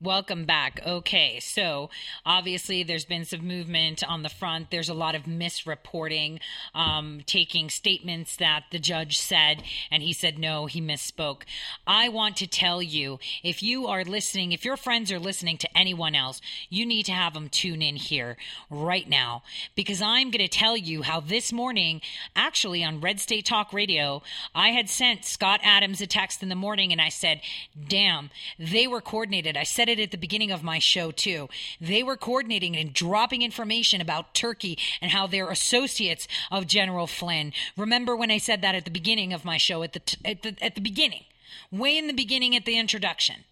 Welcome back. Okay, so obviously there's been some movement on the front. There's a lot of misreporting, um, taking statements that the judge said, and he said no, he misspoke. I want to tell you if you are listening, if your friends are listening to anyone else, you need to have them tune in here right now because I'm going to tell you how this morning, actually on Red State Talk Radio, I had sent Scott Adams a text in the morning and I said, damn, they were coordinated. I said it at the beginning of my show too. They were coordinating and dropping information about Turkey and how they're associates of General Flynn. Remember when I said that at the beginning of my show at the t- at the at the beginning, way in the beginning at the introduction.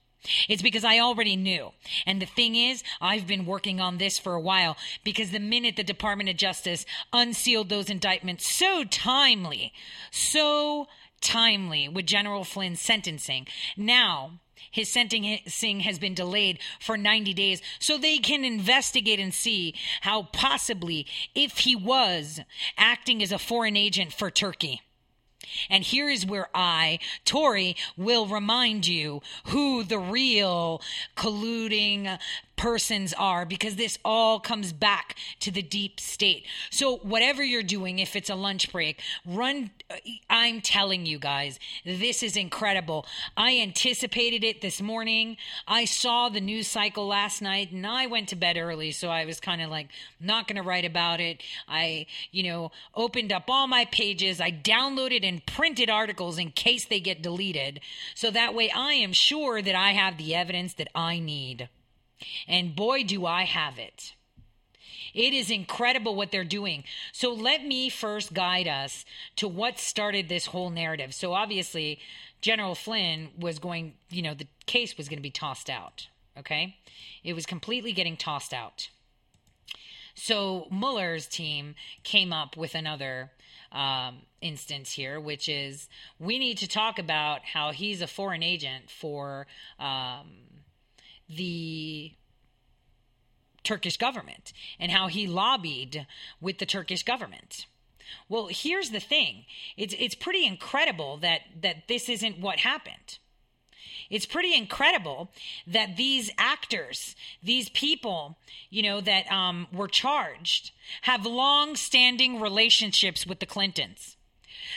It's because I already knew. And the thing is, I've been working on this for a while because the minute the Department of Justice unsealed those indictments so timely, so timely with General Flynn's sentencing, now his sentencing has been delayed for 90 days so they can investigate and see how possibly, if he was acting as a foreign agent for Turkey. And here is where I, Tore, will remind you who the real colluding persons are because this all comes back to the deep state. So, whatever you're doing, if it's a lunch break, run. Uh, I'm telling you guys, this is incredible. I anticipated it this morning. I saw the news cycle last night and I went to bed early. So, I was kind of like, not going to write about it. I, you know, opened up all my pages. I downloaded and printed articles in case they get deleted. So that way I am sure that I have the evidence that I need. And boy, do I have it. It is incredible what they're doing. So let me first guide us to what started this whole narrative. So obviously, General Flynn was going, you know, the case was going to be tossed out. Okay. It was completely getting tossed out. So Mueller's team came up with another um, instance here, which is we need to talk about how he's a foreign agent for um, the Turkish government and how he lobbied with the Turkish government. Well, here's the thing. It's it's pretty incredible that that this isn't what happened. It's pretty incredible that these actors, these people, you know, that um, were charged, have long-standing relationships with the Clintons.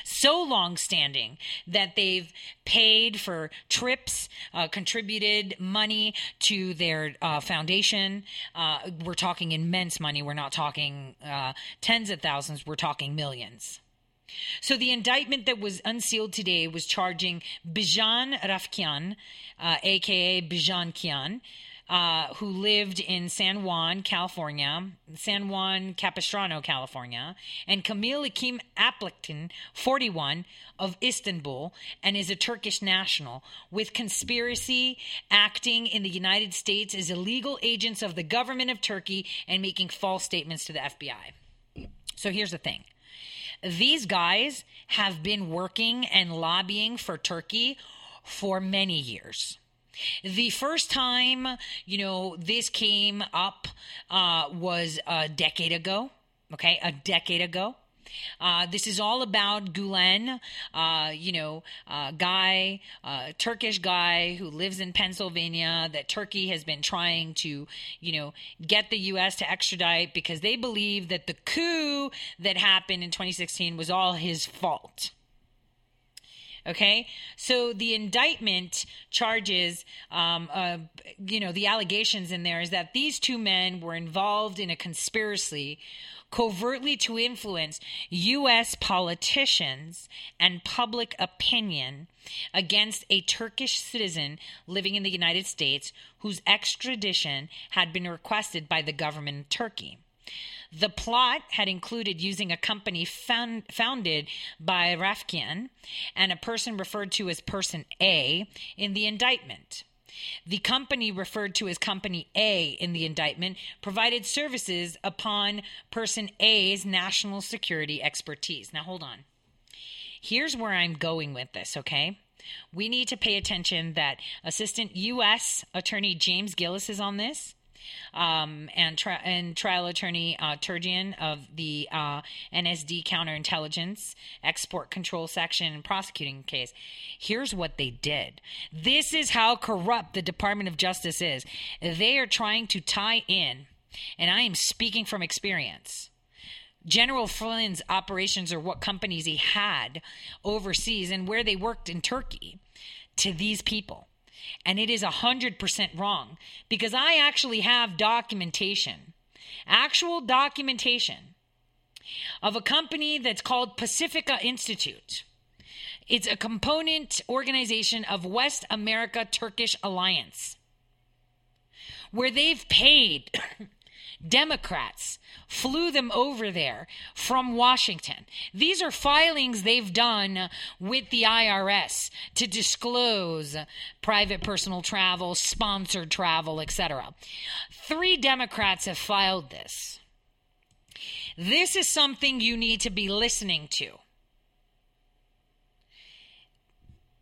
So long standing that they've paid for trips, uh, contributed money to their uh, foundation. Uh, we're talking immense money. We're not talking uh, tens of thousands, we're talking millions. So the indictment that was unsealed today was charging Bijan Rafiekian, uh, aka Bijan Kian, uh, who lived in San Juan, California, San Juan Capistrano, California, and Kamil Ekim Alptekin, 41, of Istanbul, and is a Turkish national, with conspiracy, acting in the United States as illegal agents of the government of Turkey and making false statements to the FBI. So here's the thing. These guys have been working and lobbying for Turkey for many years. The first time, you know, this came up uh, was a decade ago. Okay, a decade ago. Uh, this is all about Gulen, uh, you know, a guy, a Turkish guy who lives in Pennsylvania that Turkey has been trying to, you know, get the U.S. to extradite because they believe that the coup that happened in 2016 was all his fault. Okay, so the indictment charges, um, uh, you know, the allegations in there is that these two men were involved in a conspiracy covertly to influence U.S. politicians and public opinion against a Turkish citizen living in the United States whose extradition had been requested by the government of Turkey. The plot had included using a company found, founded by Rafiekian and a person referred to as Person A in the indictment. The company referred to as Company A in the indictment provided services upon Person A's national security expertise. Now, hold on. Here's where I'm going with this, okay? We need to pay attention that Assistant U.S. Attorney James Gillis is on this um, and, tri- and trial attorney uh, Turgeon of the uh, NSD counterintelligence export control section prosecuting case. Here's what they did. This is how corrupt the Department of Justice is. They are trying to tie in, and I am speaking from experience. General Flynn's operations or what companies he had overseas and where they worked in Turkey to these people. And it is 100% wrong because I actually have documentation, actual documentation of a company that's called Pacifica Institute. It's a component organization of West America Turkish Alliance, where they've paid Democrats flew them over there from Washington. These are filings they've done with the IRS to disclose private personal travel, sponsored travel, etc. Three Democrats have filed this. This is something you need to be listening to.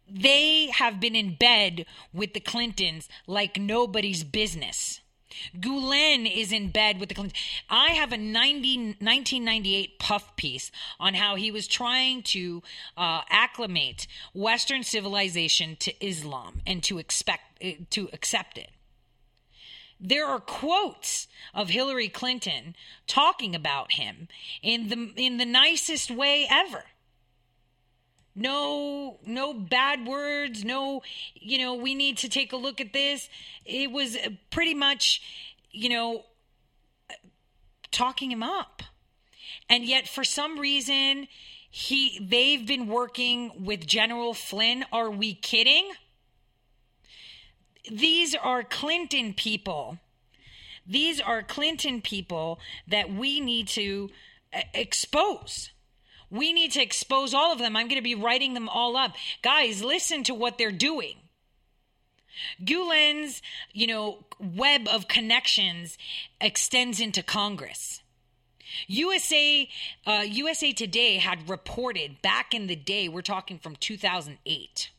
They have been in bed with the Clintons like nobody's business. Gulen is in bed with the Clintons. I have a 90, 1998 puff piece on how he was trying to uh, acclimate Western civilization to Islam and to expect uh, to accept it. There are quotes of Hillary Clinton talking about him in the in the nicest way ever no no bad words no you know we need to take a look at this. It was pretty much you know talking him up. And yet for some reason he they've been working with general flynn. Are we kidding? These are clinton people. These are clinton people that we need to uh, expose we need to expose all of them. I'm going to be writing them all up. Guys, listen to what they're doing. Gulen's, you know, web of connections extends into Congress. USA uh, USA Today had reported back in the day, we're talking from 2008,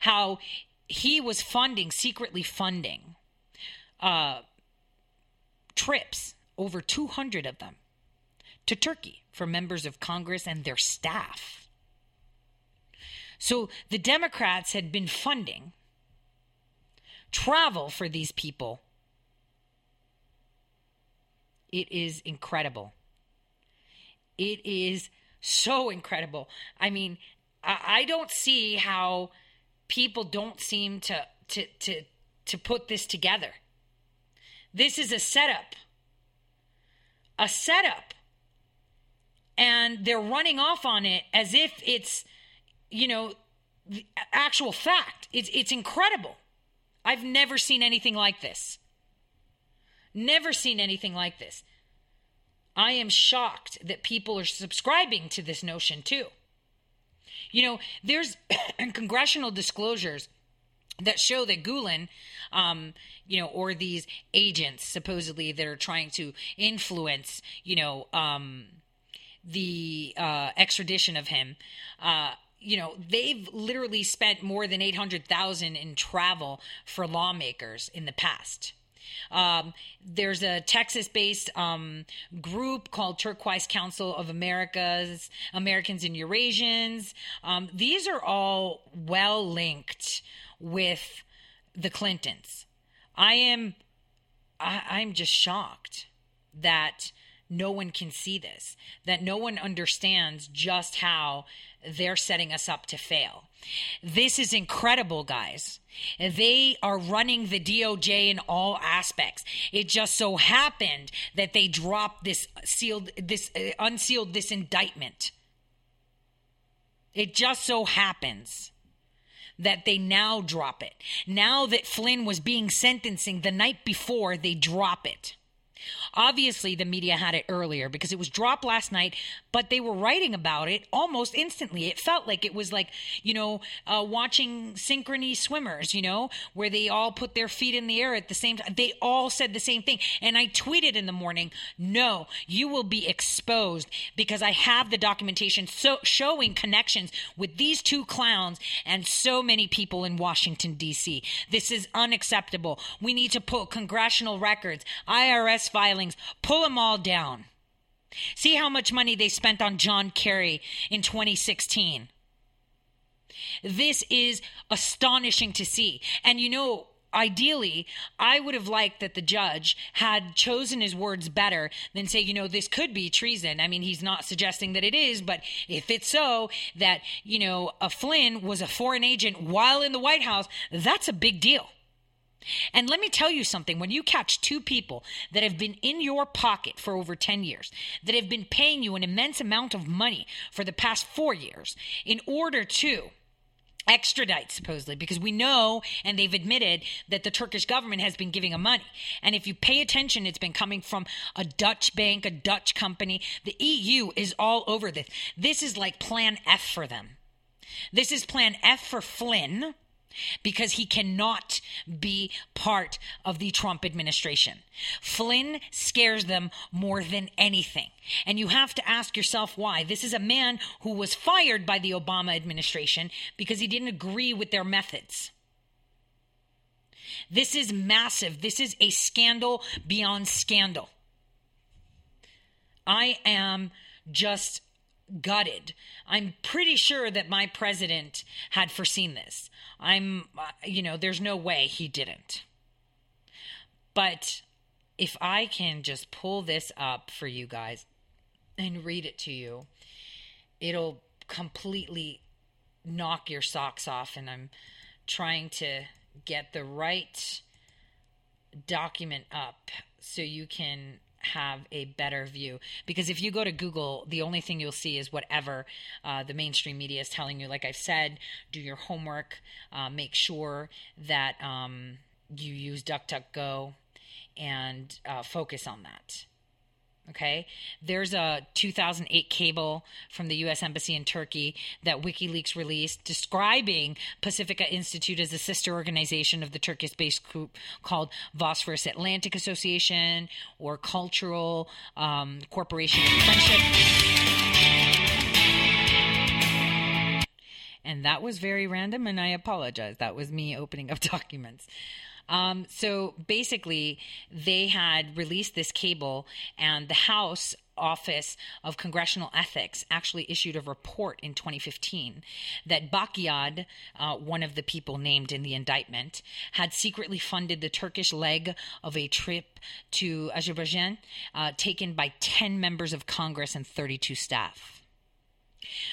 how he was funding, secretly funding uh, trips, over 200 of them, to Turkey for members of Congress and their staff. So the Democrats had been funding travel for these people. It is incredible. It is So incredible. I mean, I, don't see how people don't seem to to to to put this together. This is a setup. A setup. And they're running off on it as if it's, you know, actual fact. It's it's incredible. I've never seen anything like this. Never seen anything like this. I am shocked that people are subscribing to this notion too. You know, there's congressional disclosures that show that Gulen, um, you know, or these agents supposedly that are trying to influence, you know, um, the uh, extradition of him. Uh, you know, they've literally spent more than eight hundred thousand in travel for lawmakers in the past. Um, there's a Texas-based um, group called Turquoise Council of Americas, Americans and Eurasians. Um, these are all well linked with the Clintons. I am, I, I'm just shocked that no one can see this, that no one understands just how they're setting us up to fail. This is incredible, guys. They are running the DOJ in all aspects. It just so happened that they dropped this sealed, this uh, unsealed this indictment. It just so happens that they now drop it. Now that Flynn was being sentencing the night before, they drop it. Obviously, the media had it earlier because it was dropped last night, but they were writing about it almost instantly. It felt like it was like, you know, uh, watching synchrony swimmers, you know, where they all put their feet in the air at the same time. They all said the same thing. And I tweeted in the morning, no, you will be exposed because I have the documentation so showing connections with these two clowns and so many people in Washington, D.C. This is unacceptable. We need to put congressional records, IRS filings, pull them all down. See how much money they spent on John Kerry in 2016. This is astonishing to see. And you know, ideally, I would have liked that the judge had chosen his words better than say, you know, this could be treason. I mean, he's not suggesting that it is, but if it's so that, you know, a Flynn was a foreign agent while in the White House, that's a big deal. And let me tell you something. When you catch two people that have been in your pocket for over 10 years, that have been paying you an immense amount of money for the past four years in order to extradite supposedly because we know and they've admitted that the Turkish government has been giving them money. And if you pay attention it's been coming from a Dutch bank a Dutch company. The EU is all over this. This is like plan F for them. This is plan F for Flynn because he cannot be part of the Trump administration. Flynn scares them more than anything. And you have to ask yourself why. This is a man who was fired by the Obama administration because he didn't agree with their methods. This is massive. This is a scandal beyond scandal. I am just gutted. I'm pretty sure that my president had foreseen this. I'm, uh, you know, there's no way he didn't. But if I can just pull this up for you guys and read it to you, it'll completely knock your socks off. And I'm trying to get the right document up so you can have a better view. Because if you go to google the only thing you'll see is whatever uh, the mainstream media is telling you. Like i've said do your homework uh, make sure that um, you use duckduckgo and uh, focus on that Okay. There's a 2008 cable from the U.S. Embassy in Turkey that WikiLeaks released describing Pacifica Institute as a sister organization of the Turkish based group called Bosphorus Atlantic Association or Cultural um, Corporation of Friendship. And that was very random, and I apologize. That was me opening up documents. Um, so basically, they had released this cable, and the House Office of Congressional Ethics actually issued a report in 2015 that Bakiad, uh, one of the people named in the indictment, had secretly funded the Turkish leg of a trip to Azerbaijan uh, taken by 10 members of Congress and 32 staff.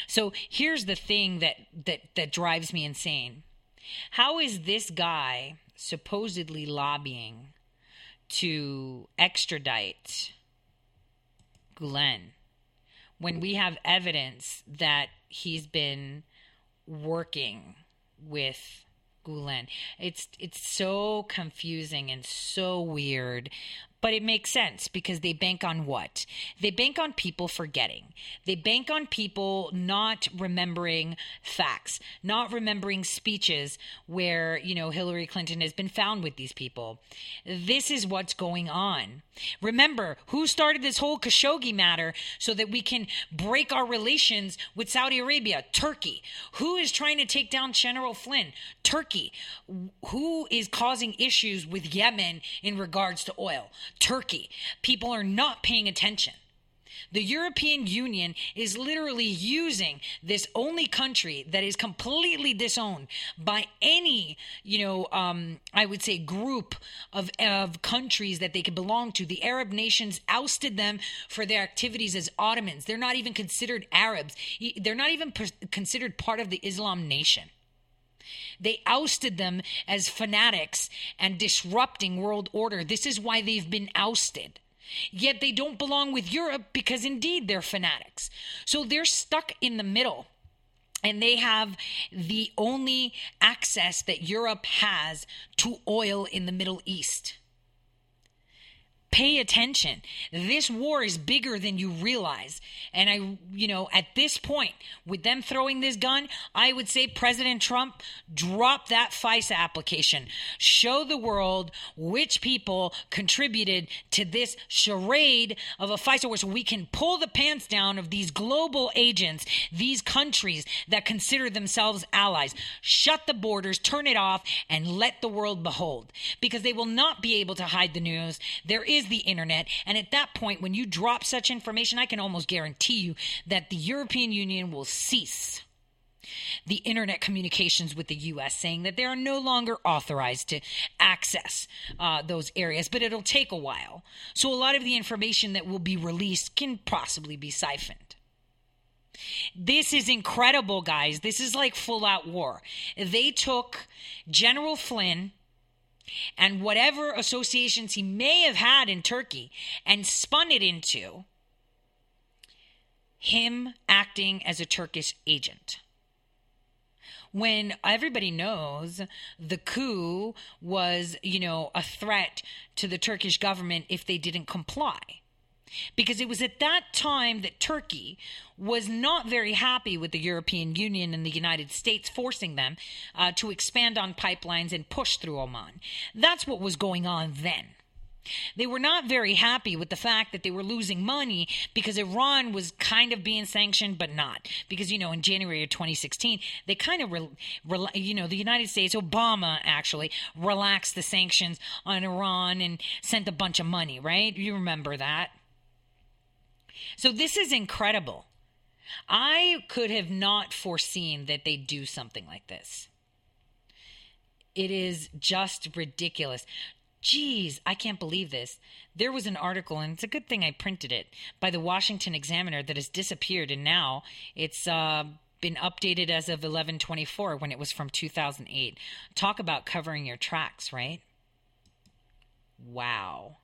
So here's the thing that that that drives me insane. How is this guy supposedly lobbying to extradite Gulen when we have evidence that he's been working with Gulen? It's it's so confusing and so weird. But it makes sense because they bank on what? They bank on people forgetting. They bank on people not remembering facts, not remembering speeches where, you know, Hillary Clinton has been found with these people. This is what's going on. Remember, who started this whole Khashoggi matter so that we can break our relations with Saudi Arabia? Turkey. Who is trying to take down General Flynn? Turkey. Who is causing issues with Yemen in regards to oil? Turkey. People are not paying attention. The European Union is literally using this only country that is completely disowned by any, you know, um, I would say group of, of countries that they could belong to. The Arab nations ousted them for their activities as Ottomans. They're not even considered Arabs. They're not even considered part of the Islam nation. They ousted them as fanatics and disrupting world order. This is why they've been ousted. Yet they don't belong with Europe because indeed they're fanatics. So they're stuck in the middle. And they have the only access that Europe has to oil in the Middle East. Pay attention. This war is bigger than you realize. And I, you know, at this point, with them throwing this gun, I would say President Trump, drop that FISA application. Show the world which people contributed to this charade of a FISA war so we can pull the pants down of these global agents, these countries that consider themselves allies. Shut the borders, turn it off, and let the world behold. Because they will not be able to hide the news. There is the internet. And at that point, when you drop such information, I can almost guarantee you that the European Union will cease the internet communications with the U.S., saying that they are no longer authorized to access uh, those areas, but it'll take a while. So a lot of the information that will be released can possibly be siphoned. This is incredible, guys. This is like full out war. They took General Flynn and whatever associations he may have had in Turkey and spun it into him acting as a Turkish agent. When everybody knows the coup was, you know, a threat to the Turkish government if they didn't comply. Because it was at that time that Turkey was not very happy with the European Union and the United States forcing them uh, to expand on pipelines and push through Oman. That's what was going on then. They were not very happy with the fact that they were losing money because Iran was kind of being sanctioned, but not. Because, you know, in January of 2016, they kind of, re- re- you know, the United States, Obama actually relaxed the sanctions on Iran and sent a bunch of money, right? You remember that. So this is incredible. I could have not foreseen that they'd do something like this. It is just ridiculous. Geez, I can't believe this. There was an article, and it's a good thing I printed it, by the Washington Examiner that has disappeared, and now it's uh, been updated as of 1124 when it was from 2008. Talk about covering your tracks, right? Wow.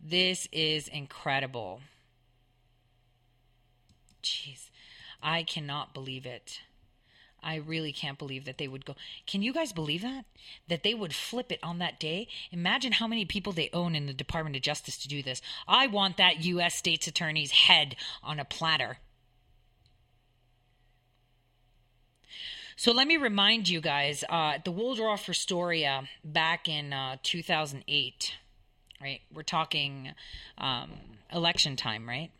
This is incredible. Jeez, I cannot believe it. I really can't believe that they would go. Can you guys believe that? That they would flip it on that day? Imagine how many people they own in the Department of Justice to do this. I want that U.S. State's Attorney's head on a platter. So let me remind you guys uh, the Waldorf Astoria back in uh, 2008, right? We're talking um, election time, right?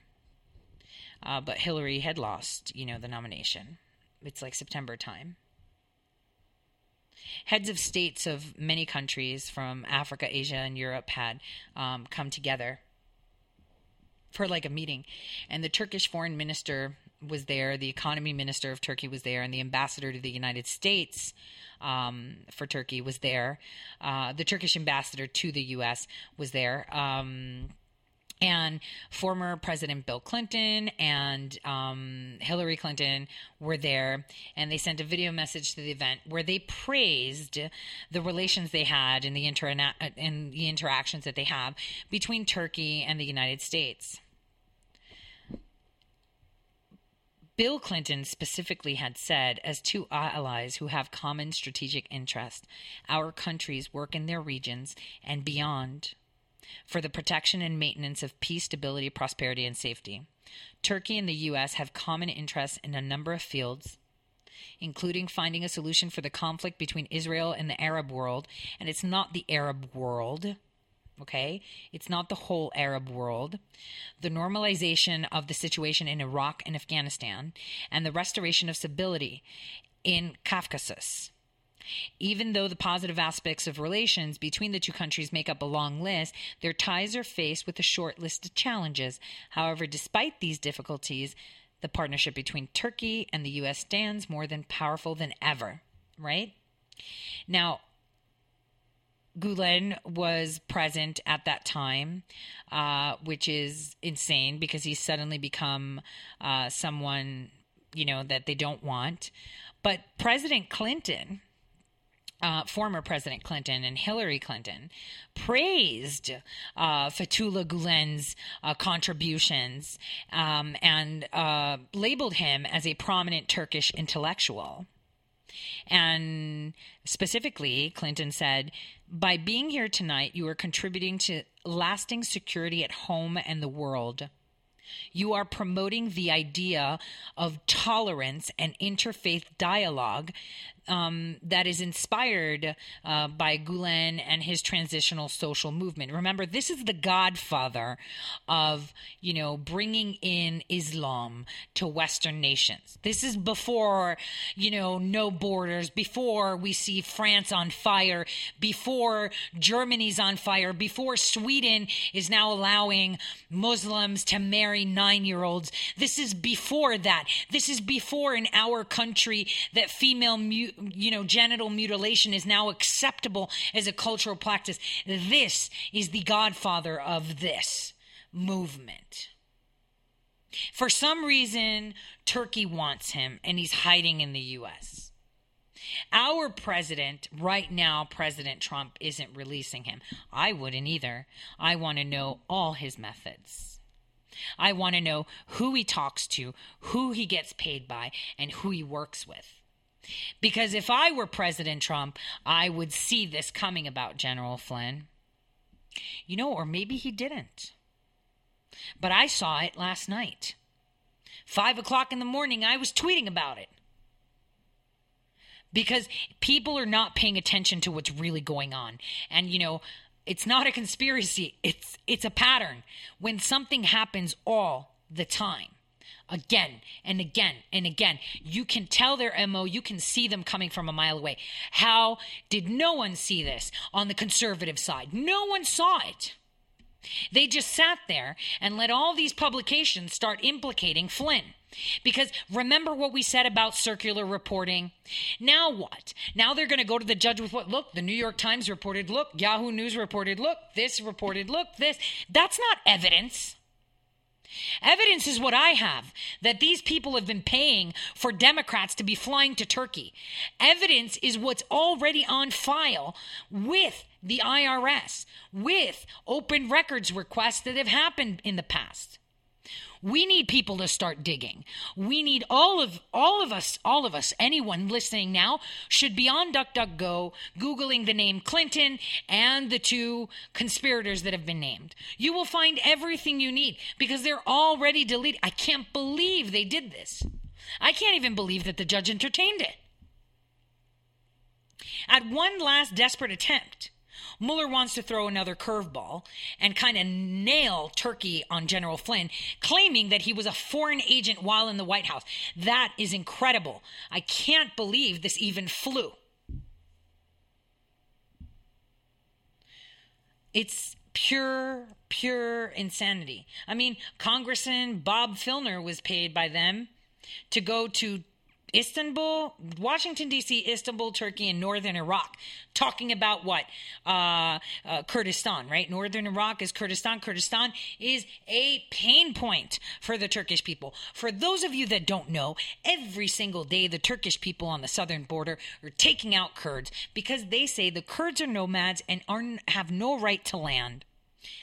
Uh, but Hillary had lost, you know, the nomination. It's like September time. Heads of states of many countries from Africa, Asia, and Europe had um, come together for like a meeting, and the Turkish foreign minister was there, the economy minister of Turkey was there, and the ambassador to the United States um, for Turkey was there. Uh, the Turkish ambassador to the U.S. was there. Um, and former President Bill Clinton and um, Hillary Clinton were there, and they sent a video message to the event where they praised the relations they had in the inter in the interactions that they have between Turkey and the United States. Bill Clinton specifically had said, as two allies who have common strategic interests, our countries work in their regions and beyond for the protection and maintenance of peace, stability, prosperity, and safety. Turkey and the U.S. have common interests in a number of fields, including finding a solution for the conflict between Israel and the Arab world. And it's not the Arab world, okay? It's not the whole Arab world. The normalization of the situation in Iraq and Afghanistan, and the restoration of stability in Caucasus. Even though the positive aspects of relations between the two countries make up a long list, their ties are faced with a short list of challenges. However, despite these difficulties, the partnership between Turkey and the U.S. stands more than powerful than ever, right? Now, Gulen was present at that time, uh, which is insane because he's suddenly become uh, someone, you know, that they don't want. But President Clinton uh, former President Clinton and Hillary Clinton praised uh, Gulen's uh, contributions um, and uh, labeled him as a prominent Turkish intellectual. And specifically, Clinton said, by being here tonight, you are contributing to lasting security at home and the world. You are promoting the idea of tolerance and interfaith dialogue um, that is inspired uh, by Gulen and his transitional social movement. Remember, this is the godfather of, you know, bringing in Islam to Western nations. This is before, you know, no borders, before we see France on fire, before Germany's on fire, before Sweden is now allowing Muslims to marry nine year olds. This is before that. This is before in our country that female mu- you know, genital mutilation is now acceptable as a cultural practice. This is the godfather of this movement. For some reason, Turkey wants him and he's hiding in the U.S. Our president, right now, President Trump, isn't releasing him. I wouldn't either. I want to know all his methods. I want to know who he talks to, who he gets paid by, and who he works with. Because if I were President Trump, I would see this coming about General Flynn. You know, or maybe he didn't. But I saw it last night. Five o'clock in the morning, I was tweeting about it. Because people are not paying attention to what's really going on. And, you know, it's not a conspiracy, it's, it's a pattern. When something happens all the time, again and again and again. You can tell their MO, you can see them coming from a mile away. How did no one see this on the conservative side? No one saw it. They just sat there and let all these publications start implicating Flynn. Because remember what we said about circular reporting? Now what? Now they're going to go to the judge with what? Look, the New York Times reported, look, Yahoo News reported, look, this reported, look, this. That's not evidence. Evidence is what I have that these people have been paying for Democrats to be flying to Turkey. Evidence is what's already on file with the IRS, with open records requests that have happened in the past. We need people to start digging. We need all of all of us, all of us, anyone listening now should be on DuckDuckGo googling the name Clinton and the two conspirators that have been named. You will find everything you need because they're already deleted. I can't believe they did this. I can't even believe that the judge entertained it. At one last desperate attempt, Mueller wants to throw another curveball and kind of nail Turkey on General Flynn, claiming that he was a foreign agent while in the White House. That is incredible. I can't believe this even flew. It's pure, pure insanity. I mean, Congressman Bob Filner was paid by them to go to Istanbul, Washington, D.C., Istanbul, Turkey, and northern Iraq, talking about what? Uh, uh, Kurdistan, right? Northern Iraq is Kurdistan. Kurdistan is a pain point for the Turkish people. For those of you that don't know, every single day the Turkish people on the southern border are taking out Kurds because they say the Kurds are nomads and are, have no right to land.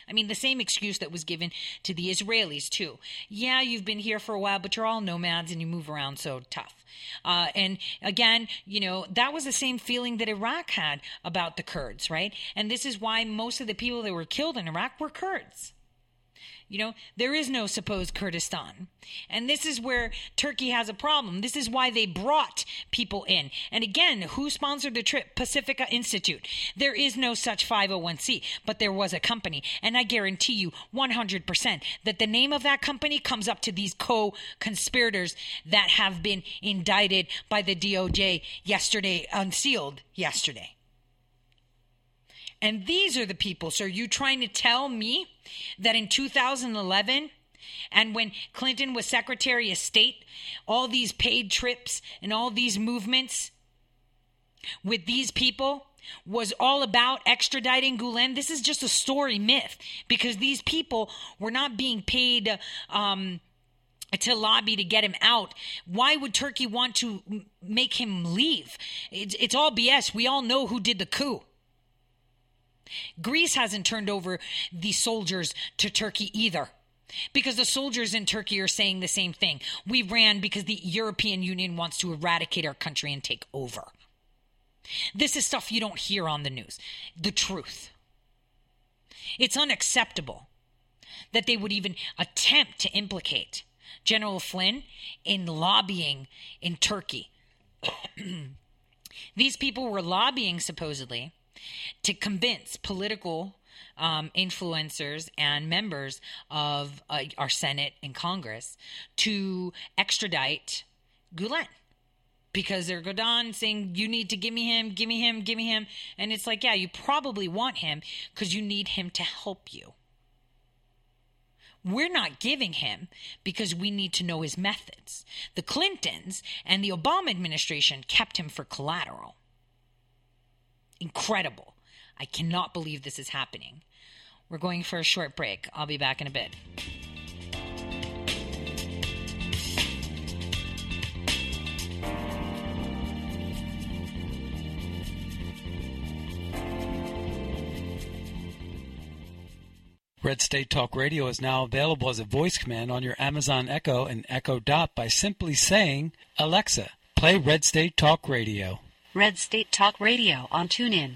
I mean, the same excuse that was given to the Israelis, too. Yeah, you've been here for a while, but you're all nomads and you move around so tough. Uh, and again, you know, that was the same feeling that Iraq had about the Kurds, right? And this is why most of the people that were killed in Iraq were Kurds. You know, there is no supposed Kurdistan. And this is where Turkey has a problem. This is why they brought people in. And again, who sponsored the trip? Pacifica Institute. There is no such 501c, but there was a company. And I guarantee you 100% that the name of that company comes up to these co conspirators that have been indicted by the DOJ yesterday, unsealed yesterday. And these are the people. So are you trying to tell me that in 2011 and when Clinton was Secretary of State, all these paid trips and all these movements with these people was all about extraditing Gulen. This is just a story myth because these people were not being paid um, to lobby to get him out. Why would Turkey want to make him leave? It's, it's all BS. We all know who did the coup. Greece hasn't turned over the soldiers to Turkey either. Because the soldiers in Turkey are saying the same thing. We ran because the European Union wants to eradicate our country and take over. This is stuff you don't hear on the news. The truth. It's unacceptable that they would even attempt to implicate General Flynn in lobbying in Turkey. These people were lobbying, supposedly, to convince political um, influencers and members of uh, our Senate and Congress to extradite Gulen because they're going on saying you need to give me him, give me him, give me him, and it's like yeah, you probably want him because you need him to help you. We're not giving him because we need to know his methods. The Clintons and the Obama administration kept him for collateral incredible. I cannot believe this is happening. We're going for a short break. I'll be back in a bit. Red State Talk Radio is now available as a voice command on your Amazon Echo and Echo Dot by simply saying, Alexa, play Red State Talk Radio. Red State Talk Radio on TuneIn.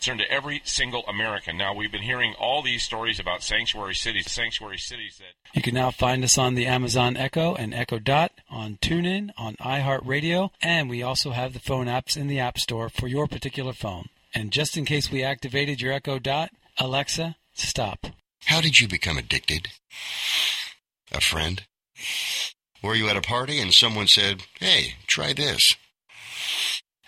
Turn to every single American. Now, we've been hearing all these stories about sanctuary cities, sanctuary cities that. You can now find us on the Amazon Echo and Echo Dot, on TuneIn, on iHeartRadio, and we also have the phone apps in the App Store for your particular phone. And just in case we activated your Echo Dot, Alexa, stop. How did you become addicted? A friend? Were you at a party and someone said, hey, try this?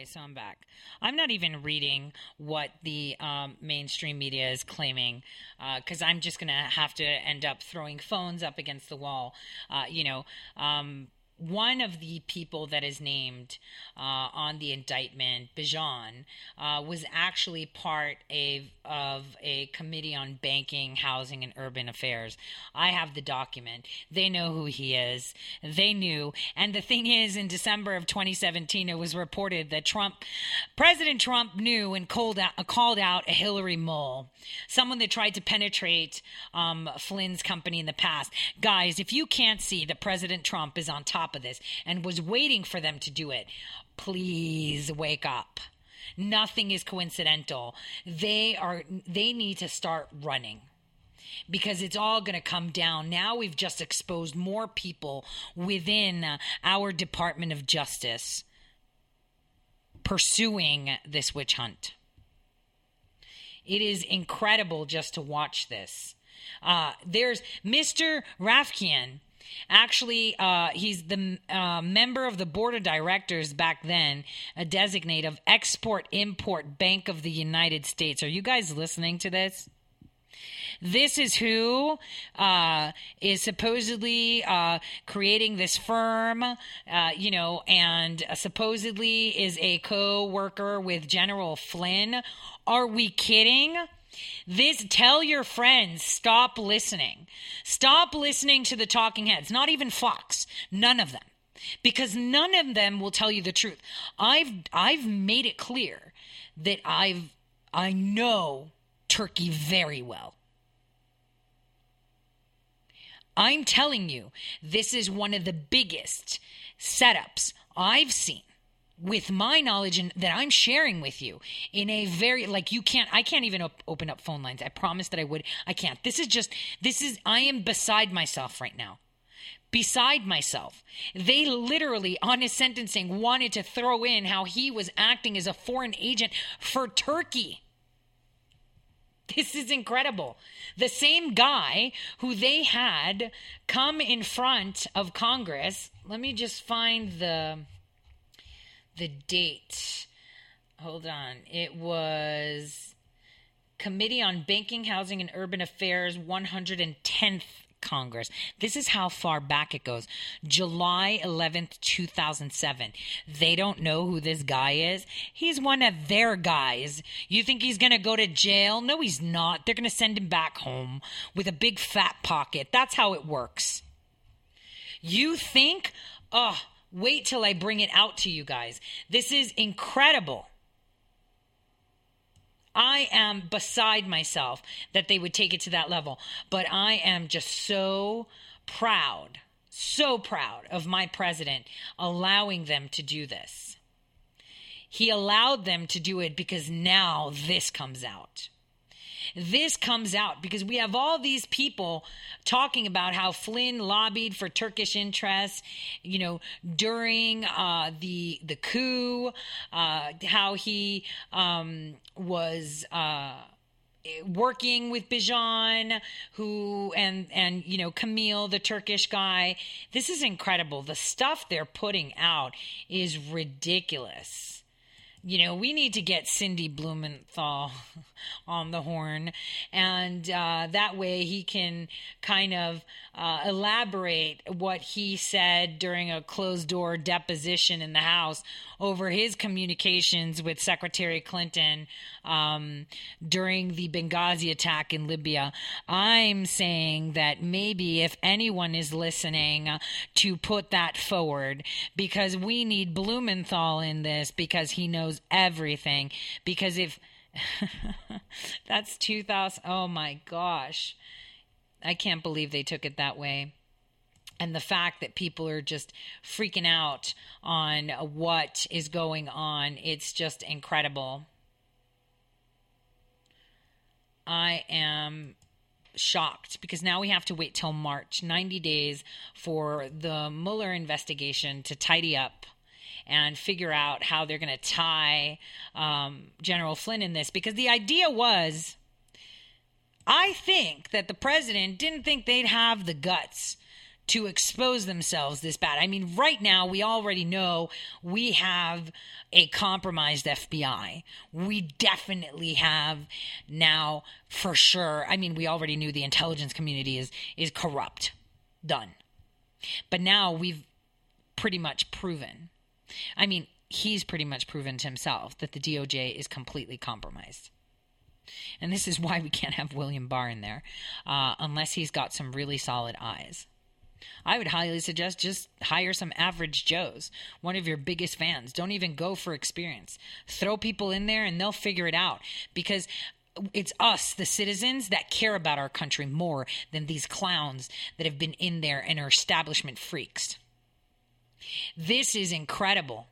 Okay, so I'm back. I'm not even reading what the um, mainstream media is claiming because I'm just going to have to end up throwing phones up against the wall. Uh, you know, um, one of the people that is named uh, on the indictment, Bijan, uh, was actually part of, of a committee on banking, housing, and urban affairs. I have the document. They know who he is. They knew. And the thing is, in December of 2017, it was reported that Trump, President Trump, knew and called out, called out a Hillary mole, someone that tried to penetrate um, Flynn's company in the past. Guys, if you can't see that President Trump is on top of this and was waiting for them to do it, please wake up. Nothing is coincidental. They are they need to start running because it's all going to come down. Now we've just exposed more people within our Department of Justice pursuing this witch hunt. It is incredible just to watch this. Uh, there's Mr. Rafiekian. Actually, uh, he's the uh, member of the board of directors back then, a designate of Export Import Bank of the United States. Are you guys listening to this? This is who uh, is supposedly uh, creating this firm, uh, you know, and supposedly is a co worker with General Flynn. Are we kidding? This tell your friends stop listening. Stop listening to the talking heads, not even Fox, none of them. Because none of them will tell you the truth. I've I've made it clear that I've I know Turkey very well. I'm telling you, this is one of the biggest setups I've seen with my knowledge and that I'm sharing with you in a very like you can't I can't even op- open up phone lines. I promised that I would. I can't. This is just this is I am beside myself right now. Beside myself. They literally on his sentencing wanted to throw in how he was acting as a foreign agent for Turkey. This is incredible. The same guy who they had come in front of Congress. Let me just find the the date. Hold on. It was Committee on Banking, Housing, and Urban Affairs 110th Congress. This is how far back it goes. July 11th, 2007. They don't know who this guy is. He's one of their guys. You think he's going to go to jail? No, he's not. They're going to send him back home with a big fat pocket. That's how it works. You think, oh, wait till I bring it out to you guys. This is incredible. I am beside myself that they would take it to that level. But I am just so proud, so proud of my president allowing them to do this. He allowed them to do it because now this comes out. This comes out because we have all these people talking about how Flynn lobbied for Turkish interests, you know, during uh, the the coup, uh, how he um, was. Uh, working with Bijan, who and and you know Kamil, the Turkish guy. This is incredible. The stuff they're putting out is ridiculous you know, we need to get Sidney Blumenthal on the horn, and uh, that way he can kind of uh, elaborate what he said during a closed door deposition in the House over his communications with Secretary Clinton um, during the Benghazi attack in Libya. I'm saying that maybe if anyone is listening, uh, to put that forward because we need Blumenthal in this because he knows everything. Because if that's 2000, oh my gosh. I can't believe they took it that way and the fact that people are just freaking out on what is going on it's just incredible i am shocked because now we have to wait till march 90 days for the mueller investigation to tidy up and figure out how they're going to tie um, general flynn in this because the idea was i think that the president didn't think they'd have the guts to expose themselves this bad. I mean, right now, we already know we have a compromised FBI. We definitely have now for sure. I mean, we already knew the intelligence community is is corrupt. Done. But now we've pretty much proven. I mean, he's pretty much proven to himself that the DOJ is completely compromised. And this is why we can't have William Barr in there uh, unless he's got some really solid eyes. I would highly suggest just hire some average Joes, one of your biggest fans. Don't even go for experience. Throw people in there and they'll figure it out because it's us, the citizens, that care about our country more than these clowns that have been in there and are establishment freaks. This is incredible.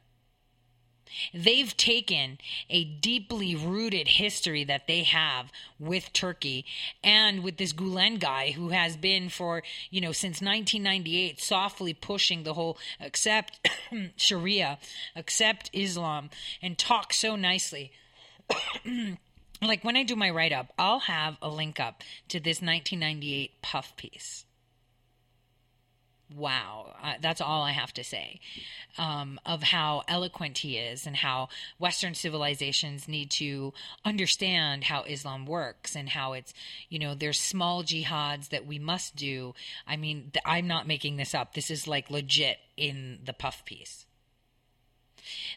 They've taken a deeply rooted history that they have with Turkey and with this Gulen guy who has been for, you know, since 1998 softly pushing the whole accept Sharia, accept Islam, and talk so nicely. like when I do my write up, I'll have a link up to this 1998 puff piece wow, uh, that's all I have to say um, of how eloquent he is and how Western civilizations need to understand how Islam works and how it's, you know, there's small jihads that we must do. I mean, I'm not making this up. This is like legit in the puff piece.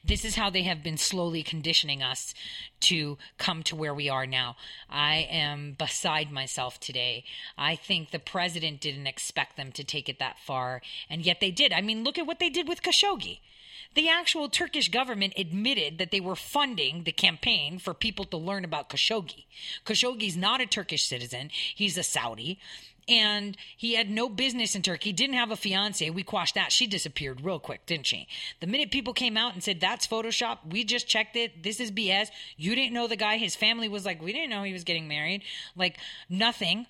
This is how they have been slowly conditioning us to come to where we are now. I am beside myself today. I think the president didn't expect them to take it that far, and yet they did. I mean, look at what they did with Khashoggi. The actual Turkish government admitted that they were funding the campaign for people to learn about Khashoggi. Khashoggi's not a Turkish citizen, he's a Saudi and he had no business in Turkey, didn't have a fiance. We quashed that. She disappeared real quick, didn't she? The minute people came out and said, that's Photoshop, we just checked it. This is BS. You didn't know the guy. His family was like, we didn't know he was getting married. Like, nothing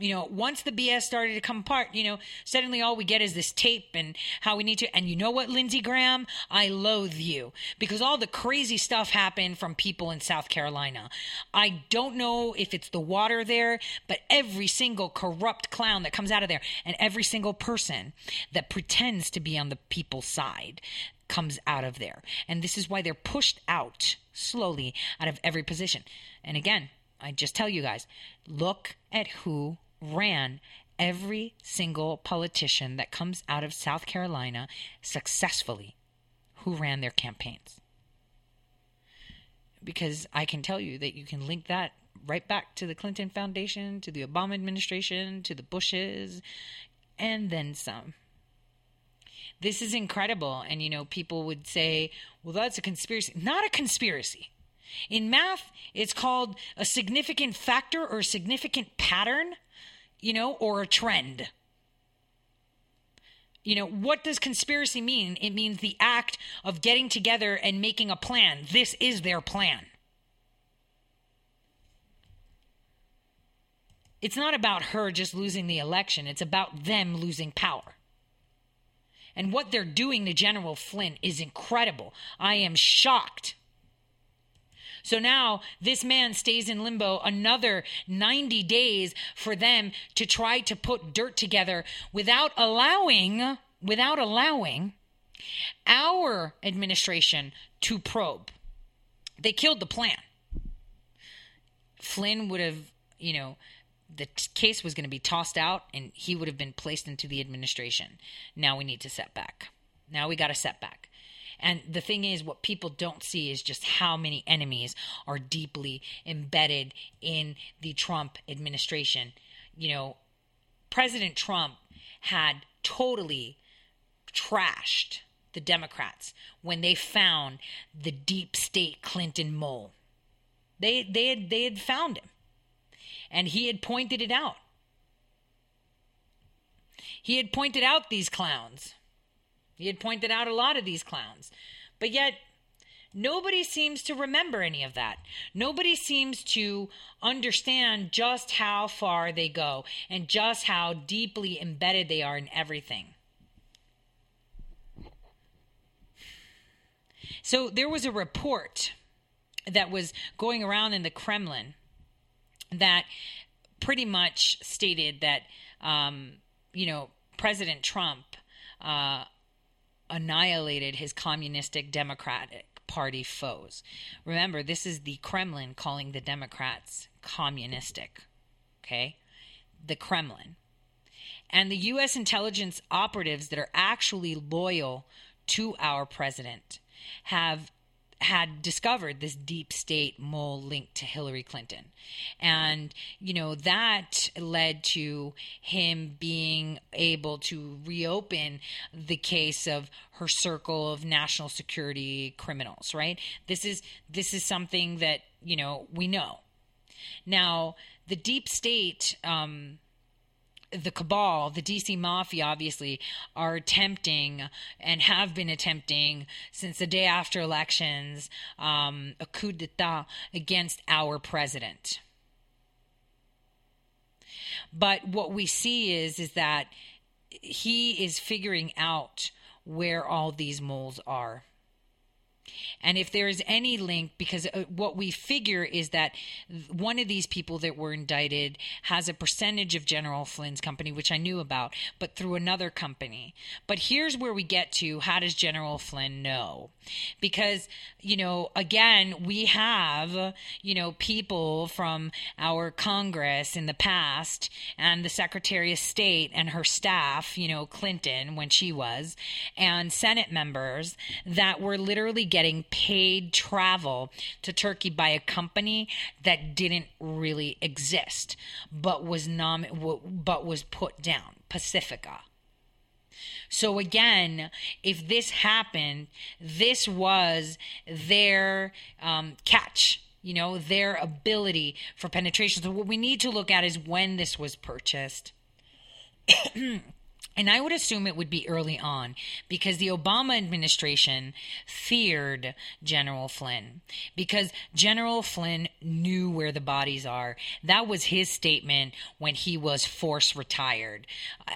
you know, once the BS started to come apart, you know, suddenly all we get is this tape and how we need to. And you know what, Lindsey Graham? I loathe you because all the crazy stuff happened from people in South Carolina. I don't know if it's the water there, but every single corrupt clown that comes out of there and every single person that pretends to be on the people's side comes out of there. And this is why they're pushed out slowly out of every position. And again, I just tell you guys look at who ran every single politician that comes out of South Carolina successfully who ran their campaigns. Because I can tell you that you can link that right back to the Clinton Foundation, to the Obama administration, to the Bushes, and then some. This is incredible. And, you know, people would say, well, that's a conspiracy. Not a conspiracy. In math, it's called a significant factor or significant pattern you know, or a trend. You know, what does conspiracy mean? It means the act of getting together and making a plan. This is their plan. It's not about her just losing the election, it's about them losing power. And what they're doing to General Flynn is incredible. I am shocked So now this man stays in limbo another 90 days for them to try to put dirt together without allowing without allowing our administration to probe. They killed the plan. Flynn would have, you know, the t- case was going to be tossed out and he would have been placed into the administration. Now we need to set back. Now we got a setback. And the thing is, what people don't see is just how many enemies are deeply embedded in the Trump administration. You know, President Trump had totally trashed the Democrats when they found the deep state Clinton mole. They they had they had found him. And he had pointed it out. He had pointed out these clowns. He had pointed out a lot of these clowns. But yet, nobody seems to remember any of that. Nobody seems to understand just how far they go and just how deeply embedded they are in everything. So, there was a report that was going around in the Kremlin that pretty much stated that, um, you know, President Trump. Uh, annihilated his communistic Democratic Party foes. Remember, this is the Kremlin calling the Democrats communistic. Okay? The Kremlin. And the U.S. intelligence operatives that are actually loyal to our president have had discovered this deep state mole linked to Hillary Clinton. And, you know, that led to him being able to reopen the case of her circle of national security criminals, right? This is this is something that, you know, we know. Now, the deep state um the cabal, the DC mafia, obviously, are attempting and have been attempting since the day after elections um, a coup d'etat against our president. But what we see is is that he is figuring out where all these moles are. And if there is any link, because uh, what we figure is that one of these people that were indicted has a percentage of General Flynn's company, which I knew about, but through another company. But here's where we get to how does General Flynn know? Because, you know, again, we have, you know, people from our Congress in the past and the Secretary of State and her staff, you know, Clinton when she was, and Senate members that were literally getting paid travel to Turkey by a company that didn't really exist, but was nom- but was put down, Pacifica. So again, if this happened, this was their um, catch you know, their ability for penetration. So, what we need to look at is when this was purchased. And I would assume it would be early on because the Obama administration feared General Flynn because General Flynn knew where the bodies are. That was his statement when he was force retired.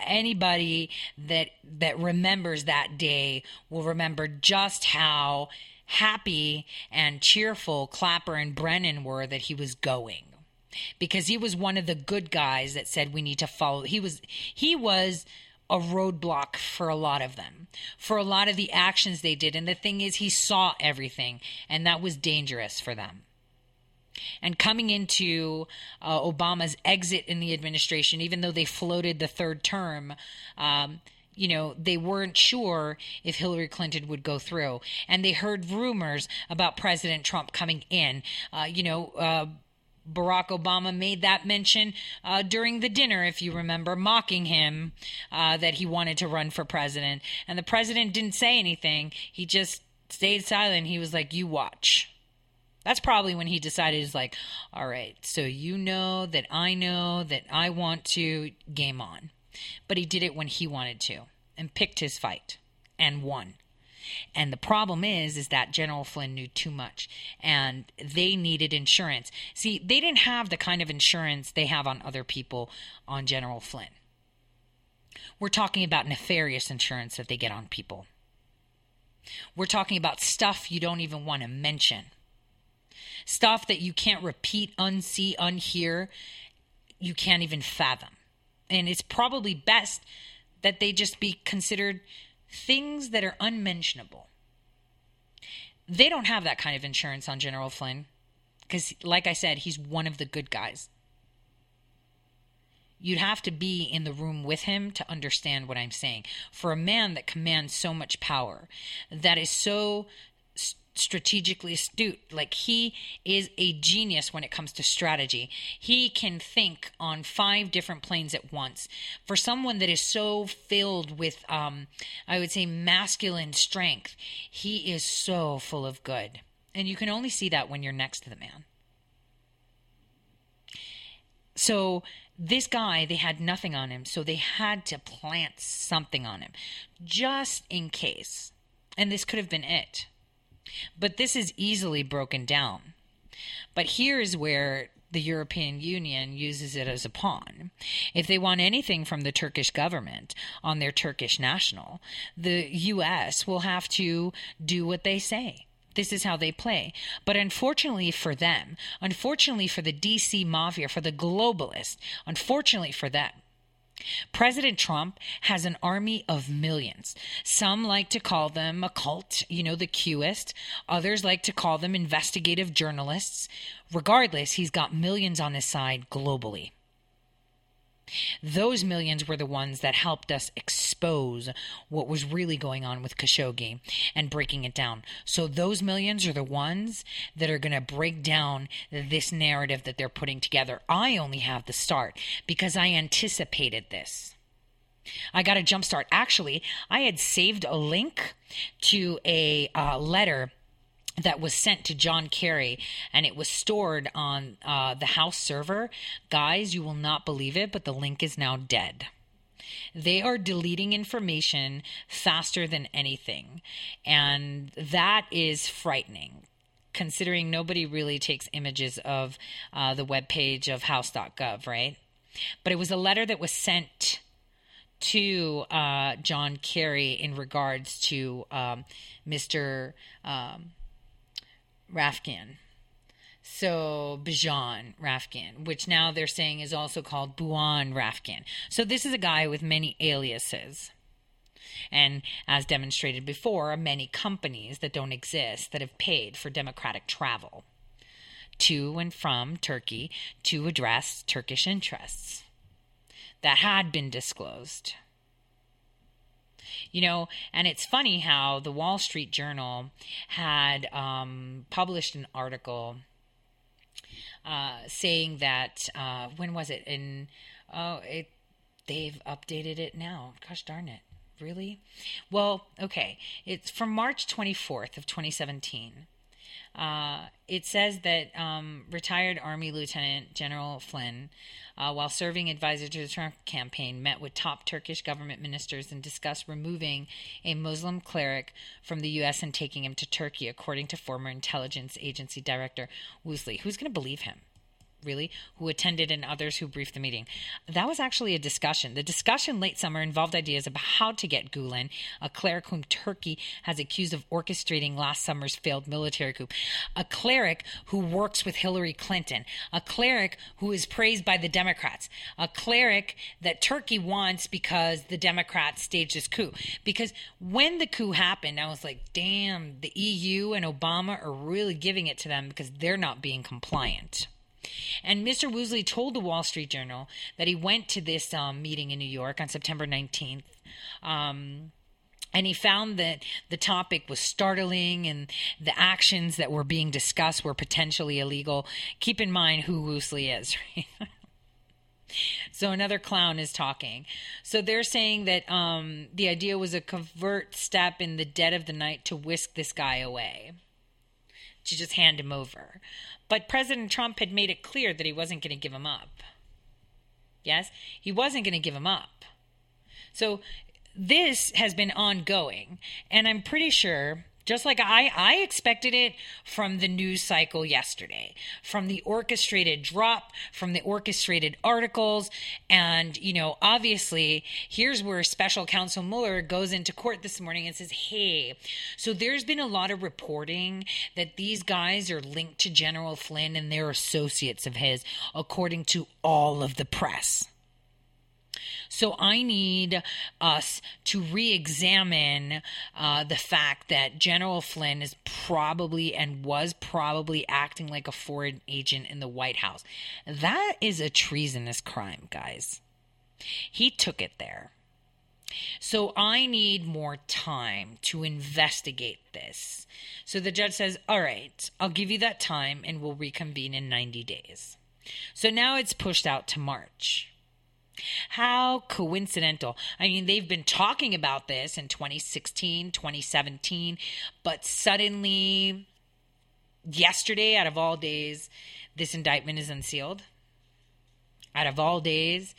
Anybody that that remembers that day will remember just how happy and cheerful Clapper and Brennan were that he was going because he was one of the good guys that said we need to follow he was he was a roadblock for a lot of them, for a lot of the actions they did. And the thing is, he saw everything, and that was dangerous for them. And coming into uh, Obama's exit in the administration, even though they floated the third term, um, you know, they weren't sure if Hillary Clinton would go through. And they heard rumors about President Trump coming in. Uh, you know, uh, Barack Obama made that mention uh, during the dinner, if you remember, mocking him uh, that he wanted to run for president. And the president didn't say anything. He just stayed silent. He was like, You watch. That's probably when he decided, he's like, All right, so you know that I know that I want to game on. But he did it when he wanted to and picked his fight and won. And the problem is, is that General Flynn knew too much, and they needed insurance. See, they didn't have the kind of insurance they have on other people on General Flynn. We're talking about nefarious insurance that they get on people. We're talking about stuff you don't even want to mention. stuff that you can't repeat, unsee, unhear, you can't even fathom. And it's probably best that they just be considered things that are unmentionable. They don't have that kind of insurance on General Flynn because, like I said, he's one of the good guys. You'd have to be in the room with him to understand what I'm saying. For a man that commands so much power, that is so strategically astute. Like he is a genius when it comes to strategy. He can think on five different planes at once. For someone that is so filled with, um, I would say, masculine strength, he is so full of good. And you can only see that when you're next to the man. So this guy, they had nothing on him, so they had to plant something on him just in case. And this could have been it. But this is easily broken down. But here is where the European Union uses it as a pawn. If they want anything from the Turkish government on their Turkish national, the US will have to do what they say. This is how they play. But unfortunately for them, unfortunately for the DC mafia, for the globalists, unfortunately for them, President Trump has an army of millions. Some like to call them a cult, you know, the Qist. Others like to call them investigative journalists. Regardless, he's got millions on his side globally. Those millions were the ones that helped us expose what was really going on with Khashoggi and breaking it down. So, those millions are the ones that are going to break down this narrative that they're putting together. I only have the start because I anticipated this. I got a jump start. Actually, I had saved a link to a uh, letter that was sent to John Kerry and it was stored on uh, the house server. Guys, you will not believe it, but the link is now dead. They are deleting information faster than anything. And that is frightening, considering nobody really takes images of uh, the web page of house.gov, right? But it was a letter that was sent to uh, John Kerry in regards to um, Mr. Um, Rafkin. So Bijan Rafkin, which now they're saying is also called Buan Rafkin. So this is a guy with many aliases. And as demonstrated before, many companies that don't exist that have paid for democratic travel to and from Turkey to address Turkish interests that had been disclosed. You know, and it's funny how the Wall Street Journal had um, published an article uh, saying that uh, when was it in oh it they've updated it now. Gosh darn it. Really? Well, okay. It's from March 24th of 2017. Uh, it says that um, retired Army Lieutenant General Flynn, uh, while serving advisor to the Trump campaign, met with top Turkish government ministers and discussed removing a Muslim cleric from the U.S. and taking him to Turkey, according to former intelligence agency director Woolsey. Who's going to believe him? Really, who attended and others who briefed the meeting. That was actually a discussion. The discussion late summer involved ideas about how to get Gulen, a cleric whom Turkey has accused of orchestrating last summer's failed military coup, a cleric who works with Hillary Clinton, a cleric who is praised by the Democrats, a cleric that Turkey wants because the Democrats staged this coup. Because when the coup happened, I was like, damn, the EU and Obama are really giving it to them because they're not being compliant. And Mr. Woolsey told the Wall Street Journal that he went to this um, meeting in New York on September 19th. Um, and he found that the topic was startling and the actions that were being discussed were potentially illegal. Keep in mind who Woolsey is. So another clown is talking. So they're saying that um, the idea was a covert step in the dead of the night to whisk this guy away, to just hand him over. But President Trump had made it clear that he wasn't going to give him up. Yes? He wasn't going to give him up. So this has been ongoing. And I'm pretty sure Just like I, I expected it from the news cycle yesterday, from the orchestrated drop, from the orchestrated articles. And, you know, obviously, here's where special counsel Mueller goes into court this morning and says, hey, so there's been a lot of reporting that these guys are linked to General Flynn and they're associates of his, according to all of the press. So I need us to re examine uh, the fact that General Flynn is probably and was probably acting like a foreign agent in the White House. That is a treasonous crime, guys. He took it there. So I need more time to investigate this. So the judge says, All right, I'll give you that time and we'll reconvene in 90 days. So now it's pushed out to March. How coincidental. I mean, they've been talking about this in 2016, 2017, but suddenly, yesterday, out of all days, this indictment is unsealed. Out of all days.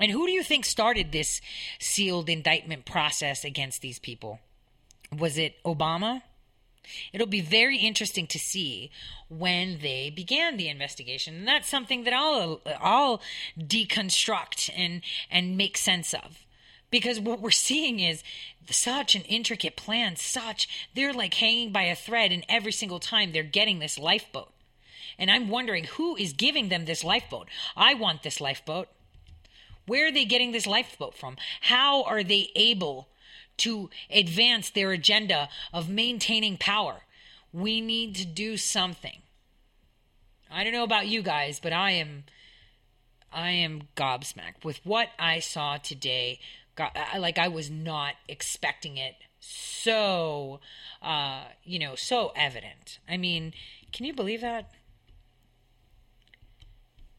And who do you think started this sealed indictment process against these people? Was it Obama? It'll be very interesting to see when they began the investigation. And that's something that I'll I'll deconstruct and and make sense of. Because what we're seeing is such an intricate plan, such they're like hanging by a thread and every single time they're getting this lifeboat. And I'm wondering who is giving them this lifeboat. I want this lifeboat. Where are they getting this lifeboat from? How are they able to advance their agenda of maintaining power. We need to do something. I don't know about you guys, but I am I am gobsmacked with what I saw today. Like I was not expecting it so uh, you know, so evident. I mean, can you believe that?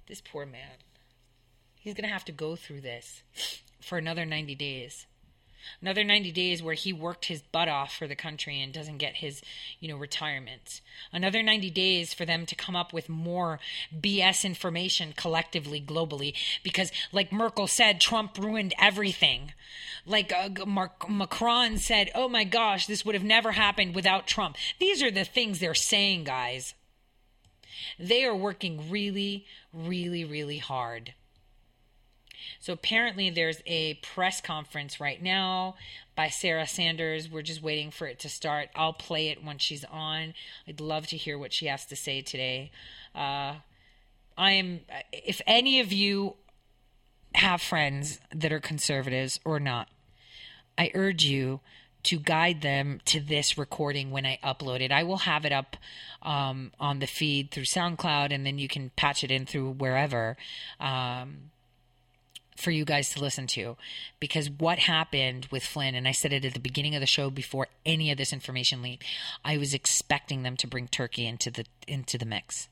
This poor man. He's going to have to go through this for another 90 days another 90 days where he worked his butt off for the country and doesn't get his you know retirement another 90 days for them to come up with more bs information collectively globally because like merkel said trump ruined everything. Like uh, Mark, macron said oh my gosh this would have never happened without trump. These are the things they're saying guys. They are working really really really hard so apparently, there's a press conference right now by Sarah Sanders. We're just waiting for it to start. I'll play it when she's on. I'd love to hear what she has to say today. Uh, I am, if any of you have friends that are conservatives or not, I urge you to guide them to this recording when I upload it. I will have it up um, on the feed through SoundCloud, and then you can patch it in through wherever. Um, for you guys to listen to because what happened with Flynn, and I said it at the beginning of the show before any of this information leaked, I was expecting them to bring Turkey into the into the mix.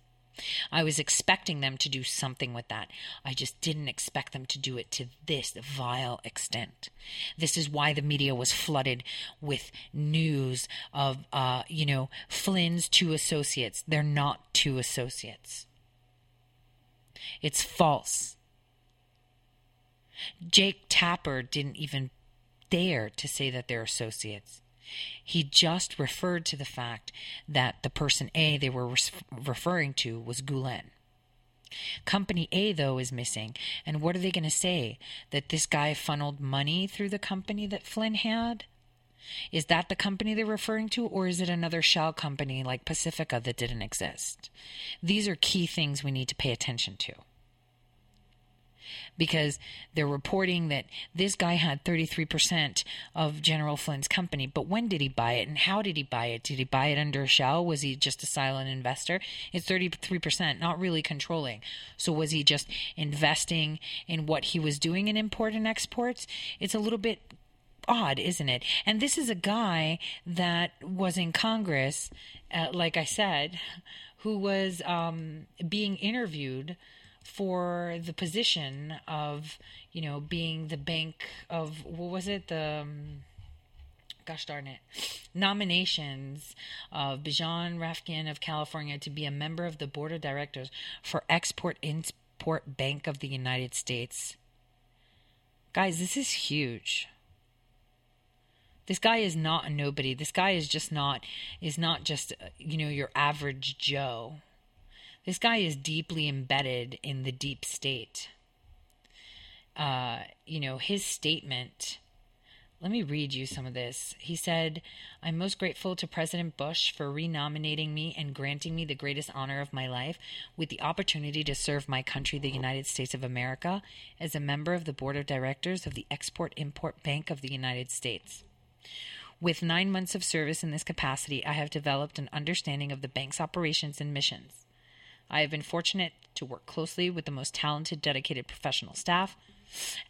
I was expecting them to do something with that. I just didn't expect them to do it to this vile extent. This is why the media was flooded with news of, uh, you know, Flynn's two associates. They're not two associates. It's false. Jake Tapper didn't even dare to say that they're associates. He just referred to the fact that the person A they were referring to was Gulen. Company A, though, is missing. And what are they going to say? That this guy funneled money through the company that Flynn had? Is that the company they're referring to, or is it another shell company like Pacifica that didn't exist? These are key things we need to pay attention to because they're reporting that this guy had 33% of General Flynn's company. But when did he buy it and how did he buy it? Did he buy it under a shell? Was he just a silent investor? It's 33%, not really controlling. So was he just investing in what he was doing in import and exports? It's a little bit odd, isn't it? And this is a guy that was in Congress, uh, like I said, who was um, being interviewed for the position of, you know, being the bank of what was it the um, gosh darn it, nominations of Bijan Rafkin of California to be a member of the board of directors for Export Import Bank of the United States. Guys, this is huge. This guy is not a nobody. This guy is just not is not just uh, you know your average Joe. This guy is deeply embedded in the deep state. Uh, you know his statement let me read you some of this. He said, I'm most grateful to President Bush for renominating me and granting me the greatest honor of my life with the opportunity to serve my country, the United States of America, as a member of the board of directors of the Export Import Bank of the United States. With nine months of service in this capacity, I have developed an understanding of the bank's operations and missions. I have been fortunate to work closely with the most talented, dedicated professional staff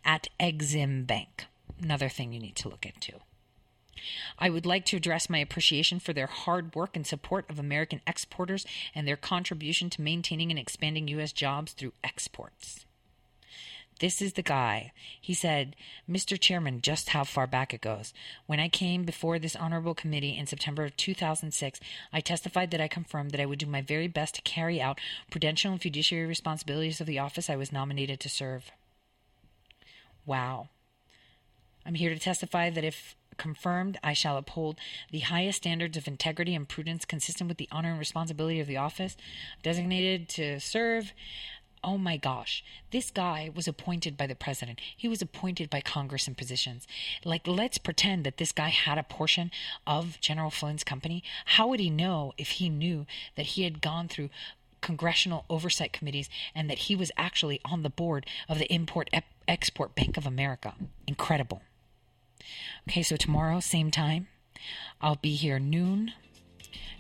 at Exim Bank another thing you need to look into. I would like to address my appreciation for their hard work and support of American exporters and their contribution to maintaining and expanding U.S. jobs through exports. This is the guy. He said, Mr. Chairman, just how far back it goes. When I came before this honorable committee in September of 2006, I testified that I confirmed that I would do my very best to carry out prudential and fiduciary responsibilities of the office I was nominated to serve. Wow. I'm here to testify that if confirmed, I shall uphold the highest standards of integrity and prudence consistent with the honor and responsibility of the office designated to serve. Oh my gosh, this guy was appointed by the president. He was appointed by Congress in positions. Like, let's pretend that this guy had a portion of General Flynn's company. How would he know if he knew that he had gone through congressional oversight committees and that he was actually on the board of the Import Export Bank of America? Incredible. Okay, so tomorrow, same time, I'll be here noon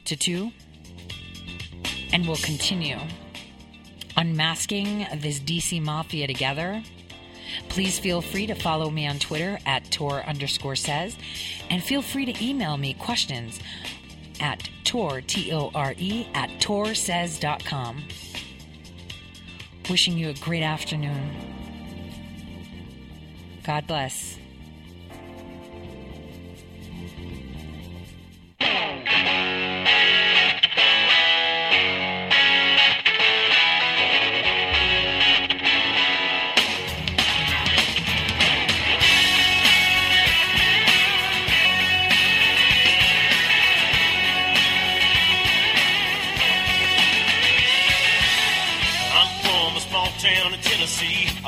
to 2, and we'll continue unmasking this DC mafia together. Please feel free to follow me on Twitter at Tore underscore says, and feel free to email me questions at Tore, T O R E, at toresays.com. Wishing you a great afternoon. God bless.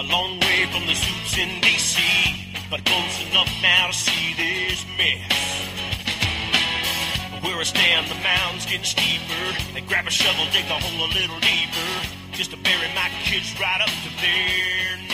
A long way from the suits in D.C., but close enough now to see this mess. Where I stand, the mound's getting steeper. They grab a shovel, dig a hole a little deeper, just to bury my kids right up to their